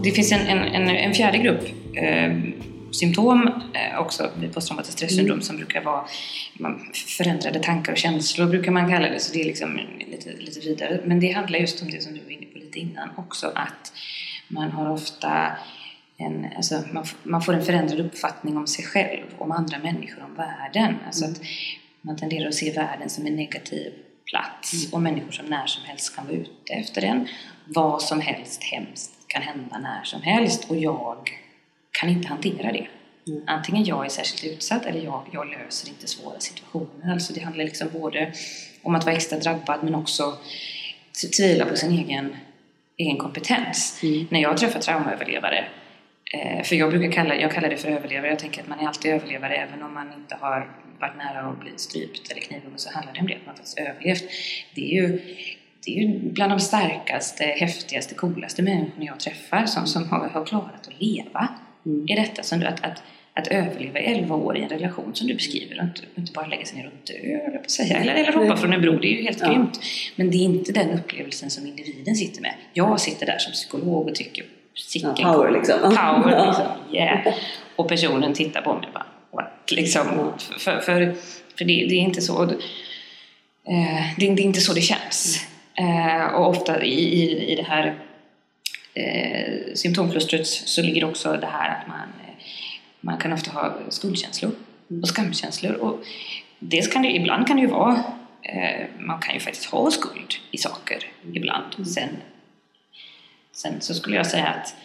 C: Det finns en, en, en, fjärde grupp eh, symptom eh, också vid posttraumatiskt stressyndrom som brukar vara förändrade tankar och känslor brukar man kalla det, så det är liksom lite, lite vidare. Men det handlar just om det som du var inne på lite innan också, att man har ofta en, alltså man, man får en förändrad uppfattning om sig själv, om andra människor, om världen. Alltså att man tenderar att se världen som en negativ plats och människor som när som helst kan vara ute efter den. Vad som helst hemskt kan hända när som helst och jag kan inte hantera det.
B: Mm.
C: Antingen jag är särskilt utsatt eller jag, jag löser inte svåra situationer. Alltså det handlar liksom både om att vara extra drabbad men också tvivla på sin egen, egen kompetens.
B: Mm.
C: När jag träffar traumaöverlevare Eh, för jag brukar kalla, jag kallar det för överlevare. Jag tänker att man är alltid överlevare även om man inte har varit nära att bli strypt eller knivhuggen så handlar det om det, att man faktiskt överlevt. Det är ju, det är ju bland de starkaste, häftigaste, coolaste människorna jag träffar som, som har, har klarat att leva
B: Mm.
C: i detta. Som du, att, att, att överleva i 11 år i en relation som du beskriver och inte, inte bara lägga sig ner och dö, på säga. Eller, eller hoppa
B: Nej.
C: från en bro, det är ju helt
B: Ja.
C: grymt. Men det är inte den upplevelsen som individen sitter med. Jag sitter där som psykolog och tycker sicken
B: Ja, power liksom.
C: Power (laughs) liksom. Yeah. Och personen tittar på mig bara what? Liksom. För, för, för det, det är inte så eh, det, det är inte så det känns. Eh, och ofta i, i, i det här eh, symptomklustret så ligger också det här att man, eh, man kan ofta ha skuldkänslor och skamkänslor. Och dels kan det, ibland kan det ju vara, eh, man kan ju faktiskt ha skuld i saker ibland. Sen, sen så skulle jag säga att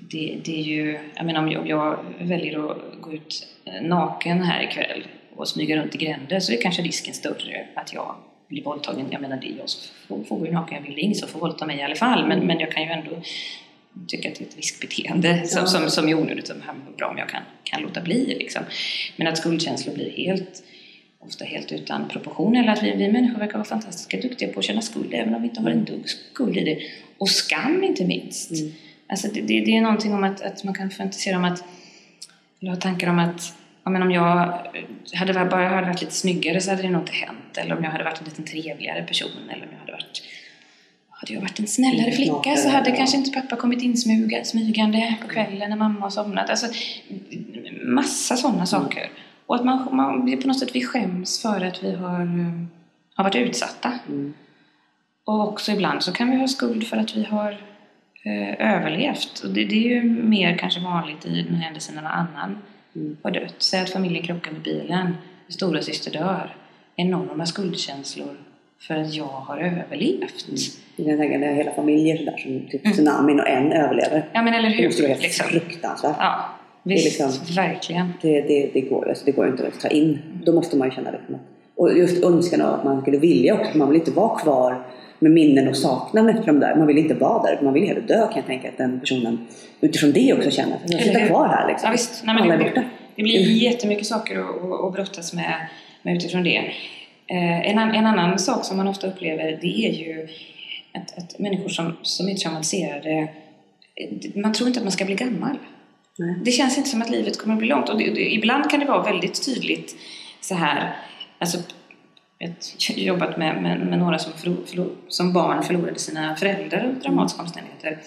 C: det, det är ju, jag menar om jag, om jag väljer att gå ut eh, naken här ikväll och smyga runt i gränder så är kanske risken större att jag blir våldtagen. Jag menar, det är jag som får, får gå naken, jag vill det är ingen som får våldta mig i alla fall. Men, men jag kan ju ändå tycka att det är ett riskbeteende som, som, som är onödigt. Som är bra om jag kan, kan låta bli. Liksom. Men att skuldkänslor blir helt ofta helt utan proportion eller att vi, vi människor verkar vara fantastiska duktiga på att känna skuld även om vi inte har en dugg skuld i det. Och skam inte minst.
B: Mm.
C: Alltså det, det, det är någonting om att, att man kan fantisera om att, eller ha tankar om att ja, men om jag hade varit, bara hade varit lite snyggare så hade det nog inte hänt. Eller om jag hade varit en lite trevligare person. Eller om jag hade varit, hade jag varit en snällare flicka så hade kanske inte pappa kommit insmuga, smygande på kvällen när mamma har somnat. Alltså, massa sådana saker. Och att man, man, på något sätt vi skäms för att vi har, eh, har varit utsatta.
B: Mm.
C: Och också ibland så kan vi ha skuld för att vi har eh, överlevt. Och det, det, är ju mer kanske vanligt i den händelsen när någon annan mm. har dött. Säg att familjen krockar med bilen, stora syster dör. Enorma skuldkänslor för att jag har överlevt. Mm.
B: Jag kan tänka mig hela familjer sådär som typ mm. tsunamin och en överlever.
C: Ja men eller hur. Det
B: måste vara helt liksom. fruktansvärt.
C: Ja, visst, det liksom, verkligen.
B: Det, det, det, går, alltså, det går inte att ta in. Då måste man ju känna det. Och just önskan av att man skulle vilja också. Man vill inte vara kvar med minnen och saknad efter de där. Man vill inte vara där. Man vill hellre dö kan jag tänka att den personen utifrån det också känner. Jag sitter kvar här liksom.
C: Ja, visst. Nej, men det, blir, det blir mm. jättemycket saker att, att brottas med, med utifrån det. Eh, en, en, annan sak som man ofta upplever det är ju att, att människor som, som är traumatiserade man tror inte att man ska bli gammal. Nej. Det känns inte som att livet kommer att bli långt. Och det, det, ibland kan det vara väldigt tydligt så här. Alltså, jobbat med, med, med några som, förlor, som barn förlorade sina föräldrar under dramatiska mm. omständigheter.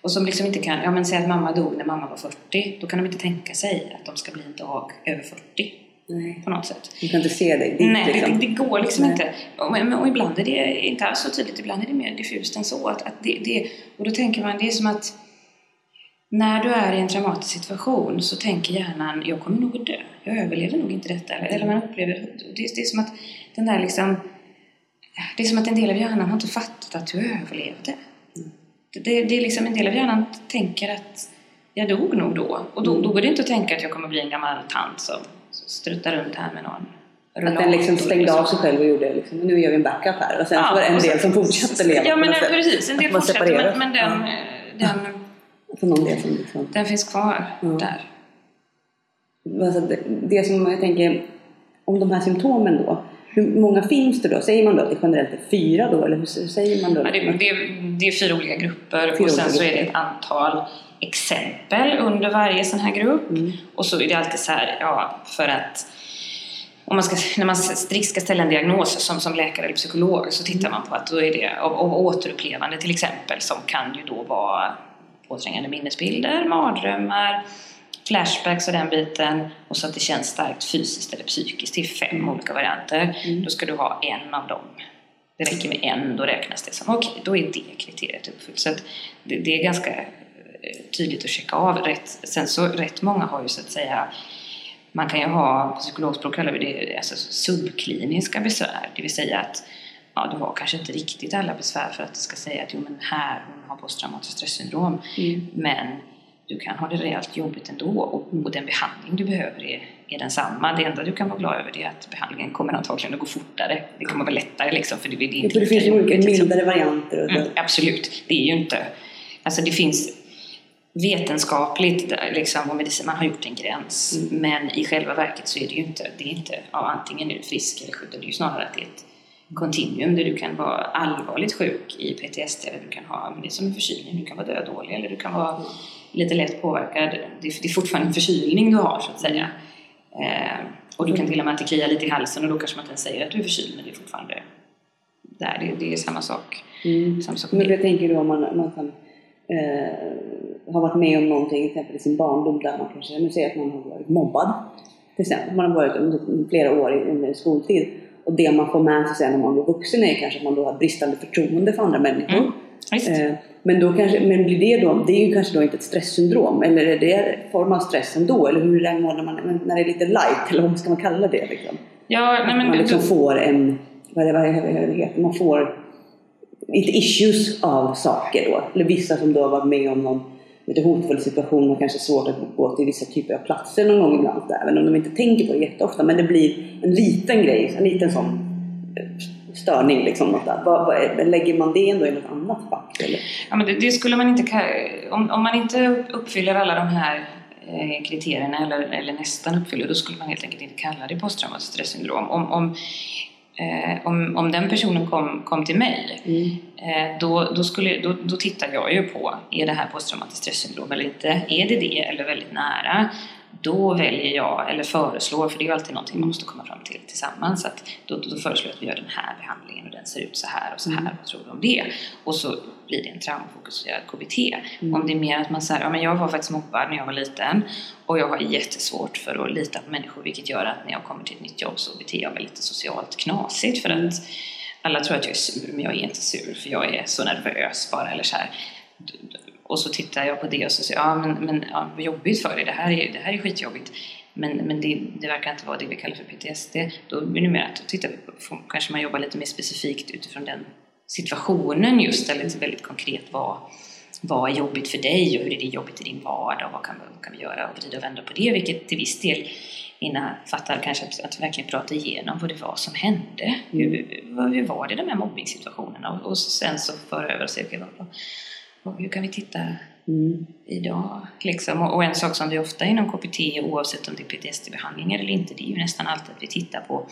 C: Och som liksom inte kan, ja men säg att mamma dog när mamma var 40. Då kan de inte tänka sig att de ska bli en dag över 40.
B: Nej.
C: På något sätt.
B: Du kan inte se det?
C: det Nej, liksom. det, det, går liksom Nej. inte. Och, och, ibland är det inte alls så tydligt. Ibland är det mer diffust än så. Att, att det, det, och då tänker man, det är som att när du är i en traumatisk situation så tänker hjärnan, jag kommer nog att dö. Jag överlever nog inte detta. Eller man upplever, det, det är som att den där liksom, det är som att en del av hjärnan har inte fattat att du överlevde. Det, det, det är liksom en del av hjärnan tänker att jag dog nog då. Och då, då går det inte att tänka att jag kommer bli en gammal tant som strutta runt här med någon
B: att den liksom stängde av sig själv och gjorde liksom, nu gör vi en backup här och sen ja, var det en del som fortsatte leva
C: Ja men precis, en del fortsatte men, men den, ja. den,
B: ja. någon del som liksom,
C: den finns kvar ja. där.
B: Alltså det, det som jag tänker om de här symptomen då hur många finns det då? Säger man då att det generellt är fyra då? Eller hur säger man då?
C: Ja, det, det, det, är fyra olika grupper fyra och sen så är det ett antal exempel under varje sån här grupp. Mm. Och så är det alltid så här, ja, för att om man ska, när man strikt ska ställa en diagnos som, som läkare eller psykolog så tittar man på att då är det av, av återupplevande till exempel som kan ju då vara påträngande minnesbilder, mardrömmar, flashbacks och den biten och så att det känns starkt fysiskt eller psykiskt. Det är fem olika varianter. Mm. Då ska du ha en av dem. Det räcker med en, då räknas det som okej, okay, då är det kriteriet uppfyllt. Så det, det, är ganska eh, tydligt att checka av. Rätt, sen så rätt många har ju så att säga man kan ju ha, på psykologspråk kallar vi det alltså subkliniska besvär, det vill säga att ja, du har kanske inte riktigt alla besvär för att du ska säga att jo men här, hon har posttraumatiskt stressyndrom. Mm. Men du kan ha det rejält jobbigt ändå och, och den behandling du behöver är, är densamma. Det enda du kan vara glad över är att behandlingen kommer antagligen att gå fortare. Det kommer vara lättare liksom för det, är
B: inte Det finns olika liksom. mildare varianter. Och
C: mm, absolut, det är ju inte... Alltså det finns vetenskapligt, liksom, och medicin, man har gjort en gräns. Mm. Men i själva verket så är det ju inte, det är inte ja, antingen är du frisk eller sjuk, det är ju snarare att det är ett kontinuum där du kan vara allvarligt sjuk i PTSD eller du kan ha, det som en förkylning, du kan vara dödålig eller du kan vara lite lätt påverkad. Det är, det är fortfarande en förkylning du har så att säga. Eh, och du kan till och med att det kliar lite i halsen och då kanske man inte säger att du är förkyld men det är fortfarande där. Det, det är samma sak.
B: Mm. Samma sak men jag tänker då om man, man kan, eh, har varit med om någonting, till exempel i sin barndom där man kanske, nu säger att man har varit mobbad. Till exempel, man har varit under flera år under skoltid. Och det man får med sig sen när man blir vuxen är kanske att man då har bristande förtroende för andra människor. Mm. Eh, men, då kanske, men blir det då, det är ju kanske då inte ett stresssyndrom eller är det en form av stress ändå? Eller hur länge man, när det är lite light eller vad ska man kalla det? Liksom?
C: Ja, nej, men,
B: man liksom får en, vad är det, vad heter man får inte issues av saker då. Eller vissa som då har varit med om någon lite hotfull situation och kanske svårt att gå till vissa typer av platser någon gång ibland. Även om de inte tänker på det jätteofta. Men det blir en liten grej, en liten sån eh, störning liksom. Något där. Eh, vad, vad, lägger man det ändå i något annat fack? Eller?
C: Ja, men det, det, skulle man inte om, om man inte uppfyller alla de här eh, kriterierna eller, eller nästan uppfyller, då skulle man helt enkelt inte kalla det posttraumatiskt stressyndrom. Om, om, eh, om, om den personen kom, kom till mig, mm. eh, då, då, skulle, då, då tittar jag ju på, är det här posttraumatiskt stressyndrom eller inte? Är det det eller väldigt nära? Då väljer jag, eller föreslår, för det är ju alltid någonting man måste komma fram till tillsammans, att då, då föreslår jag att vi gör den här behandlingen och den ser ut så här och så här, mm. vad tror du om det? Och så blir det en traumafokuserad KBT. Mm. Om det är mer att man säger, ja men jag var faktiskt mobbad när jag var liten och jag har jättesvårt för att lita på människor vilket gör att när jag kommer till ett nytt jobb så beter jag mig lite socialt knasigt för att alla tror att jag är sur, men jag är inte sur för jag är så nervös bara. Eller så här. Och så tittar jag på det och så säger jag, ja men, men ja, vad jobbigt för dig, det här är, det här är skitjobbigt. Men, men det, det verkar inte vara det vi kallar för PTSD. Då blir det mer att titta på, kanske man jobbar lite mer specifikt utifrån den situationen just, eller väldigt konkret vad, vad är jobbigt för dig och hur är det jobbigt i din vardag och vad kan, vad kan vi göra och vrida och vända på det, vilket till viss del innefattar kanske att, att verkligen prata igenom vad det var som hände. Hur, hur var det de här mobbningssituationerna och, och sen så föra över och se, okay, vad, hur kan vi titta mm. idag? Liksom. Och, och, en sak som vi ofta inom KPT, oavsett om det är PTSD-behandlingar eller inte, det är ju nästan alltid att vi tittar på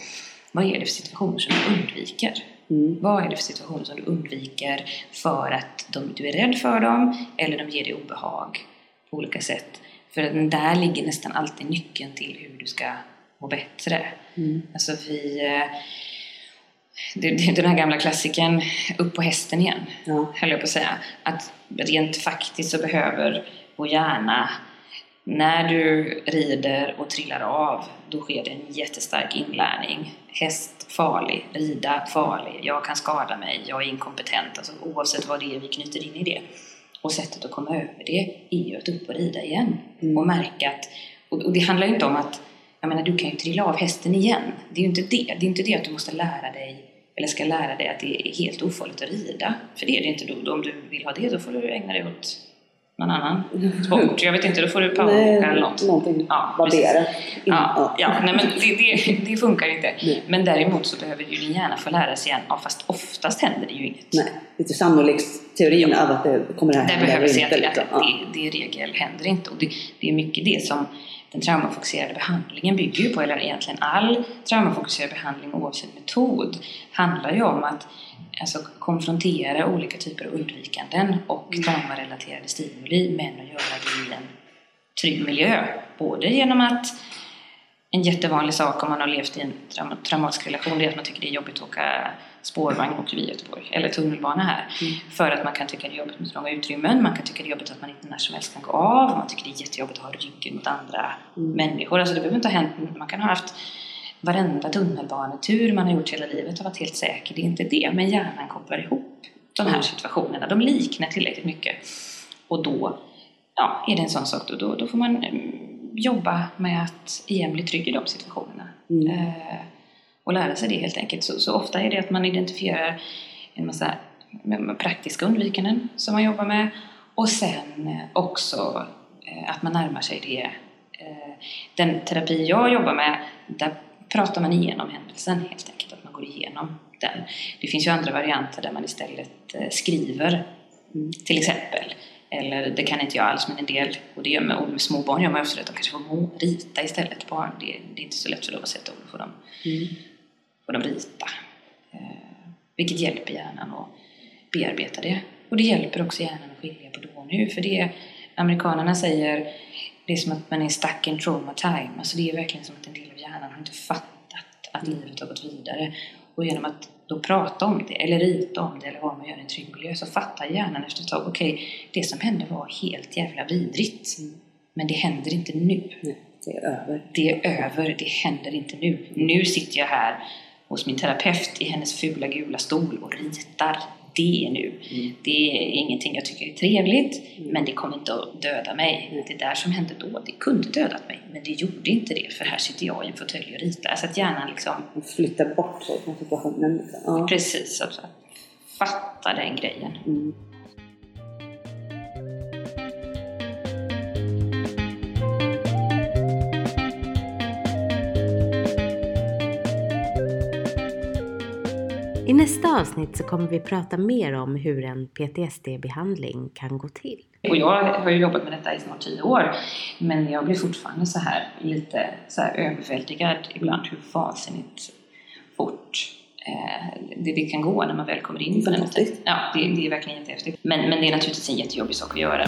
C: vad är det för situationer som du undviker? Mm. Vad är det för situationer som du undviker för att de, du är rädd för dem eller de ger dig obehag på olika sätt? För där ligger nästan alltid nyckeln till hur du ska må bättre. Mm. Alltså vi... Det, det, den här gamla klassiken upp på hästen igen, ja. höll jag på att säga. Att rent faktiskt så behöver vår hjärna när du rider och trillar av, då sker det en jättestark inlärning. Häst farlig, rida farlig, jag kan skada mig, jag är inkompetent. Alltså, oavsett vad det är vi knyter in i det. Och sättet att komma över det är ju att upp och rida igen. Mm. Och märka att, och det handlar ju inte om att, jag menar du kan ju trilla av hästen igen. Det är ju inte det. Det är inte det att du måste lära dig, eller ska lära dig att det är helt ofarligt att rida. För det är det inte då. Om du vill ha det, då får du ägna dig åt någon annan sport. Jag vet inte, då får du powerwalka eller något.
B: Någonting ja, vadera.
C: Ja, ja. Nej, men det, det, det funkar inte. Nej. Men däremot så behöver ju din hjärna få lära sig igen, ja, fast oftast händer det ju inget.
B: Nej, lite sannolikhetsteorin ja. av att det kommer att
C: hända. Det behöver säga till att liksom. det, det regel händer inte. Och det, det är mycket det som den traumafokuserade behandlingen bygger ju på, eller egentligen all traumafokuserad behandling oavsett metod, handlar ju om att alltså, konfrontera olika typer av undvikanden och mm. traumarelaterade stimuli men att göra det i en trygg miljö. Både genom att en jättevanlig sak om man har levt i en traum traumatisk relation är att man tycker det är jobbigt att åka spårvagn åker vi i Göteborg, eller tunnelbana här. Mm. För att man kan tycka det är jobbigt med trånga utrymmen, man kan tycka det är jobbigt att man inte när som helst kan gå av, man tycker det är jättejobbigt att ha ryggen mot andra mm. människor. Alltså det behöver inte ha hänt, man kan ha haft varenda tunnelbanetur man har gjort hela livet har varit helt säker, det är inte det. Men hjärnan kopplar ihop de här situationerna, de liknar tillräckligt mycket. Och då ja, är det en sån sak, då, då, då får man mm, jobba med att igen bli trygg i de situationerna. Mm. Eh, och lära sig det helt enkelt. Så, så, ofta är det att man identifierar en massa praktiska undvikanden som man jobbar med och sen eh, också eh, att man närmar sig det. Eh, den terapi jag jobbar med, där pratar man igenom händelsen helt enkelt, att man går igenom den. Det finns ju andra varianter där man istället skriver, mm, till exempel. Eller det kan inte jag alls, men en del, och det gör med, och med små barn gör man också det, de kanske får rita istället. Barn, det, det är inte så lätt för dem att sätta ord, på dem. mm får de rita. Eh, vilket hjälper hjärnan att bearbeta det. Och det hjälper också hjärnan att skilja på då och nu, för det amerikanerna säger det är som att man är stuck in trauma time. Alltså det är verkligen som att en del av hjärnan har inte fattat att livet har gått vidare. Och genom att då prata om det, eller rita om det, eller vad man gör i en trygg miljö, så fattar hjärnan efter ett tag, okej, okay, det som hände var helt jävla vidrigt. Mm. Men det händer inte nu.
B: Nej, det är över.
C: Det är över, det händer inte nu. Nu sitter jag här hos min terapeut i hennes fula gula stol och ritar det nu. Mm. Det är ingenting jag tycker är trevligt, mm. men det kommer inte att döda mig. Mm. Det där som hände då, det kunde dödat mig, men det gjorde inte det, för här sitter jag i en fåtölj och ritar. Så att hjärnan liksom...
B: Flyttar bort sig från situationen.
C: Ja. Precis, att fatta den grejen.
A: Nästa avsnitt så kommer vi prata mer om hur en PTSD-behandling kan gå till.
C: Och jag har ju jobbat med detta i snart tio år, men jag blir fortfarande så här lite så här överväldigad ibland hur vansinnigt fort eh, det, det kan gå när man väl kommer in på den. Ja, det, det är verkligen jättehäftigt. Men, men det är naturligtvis en jättejobbig sak att göra.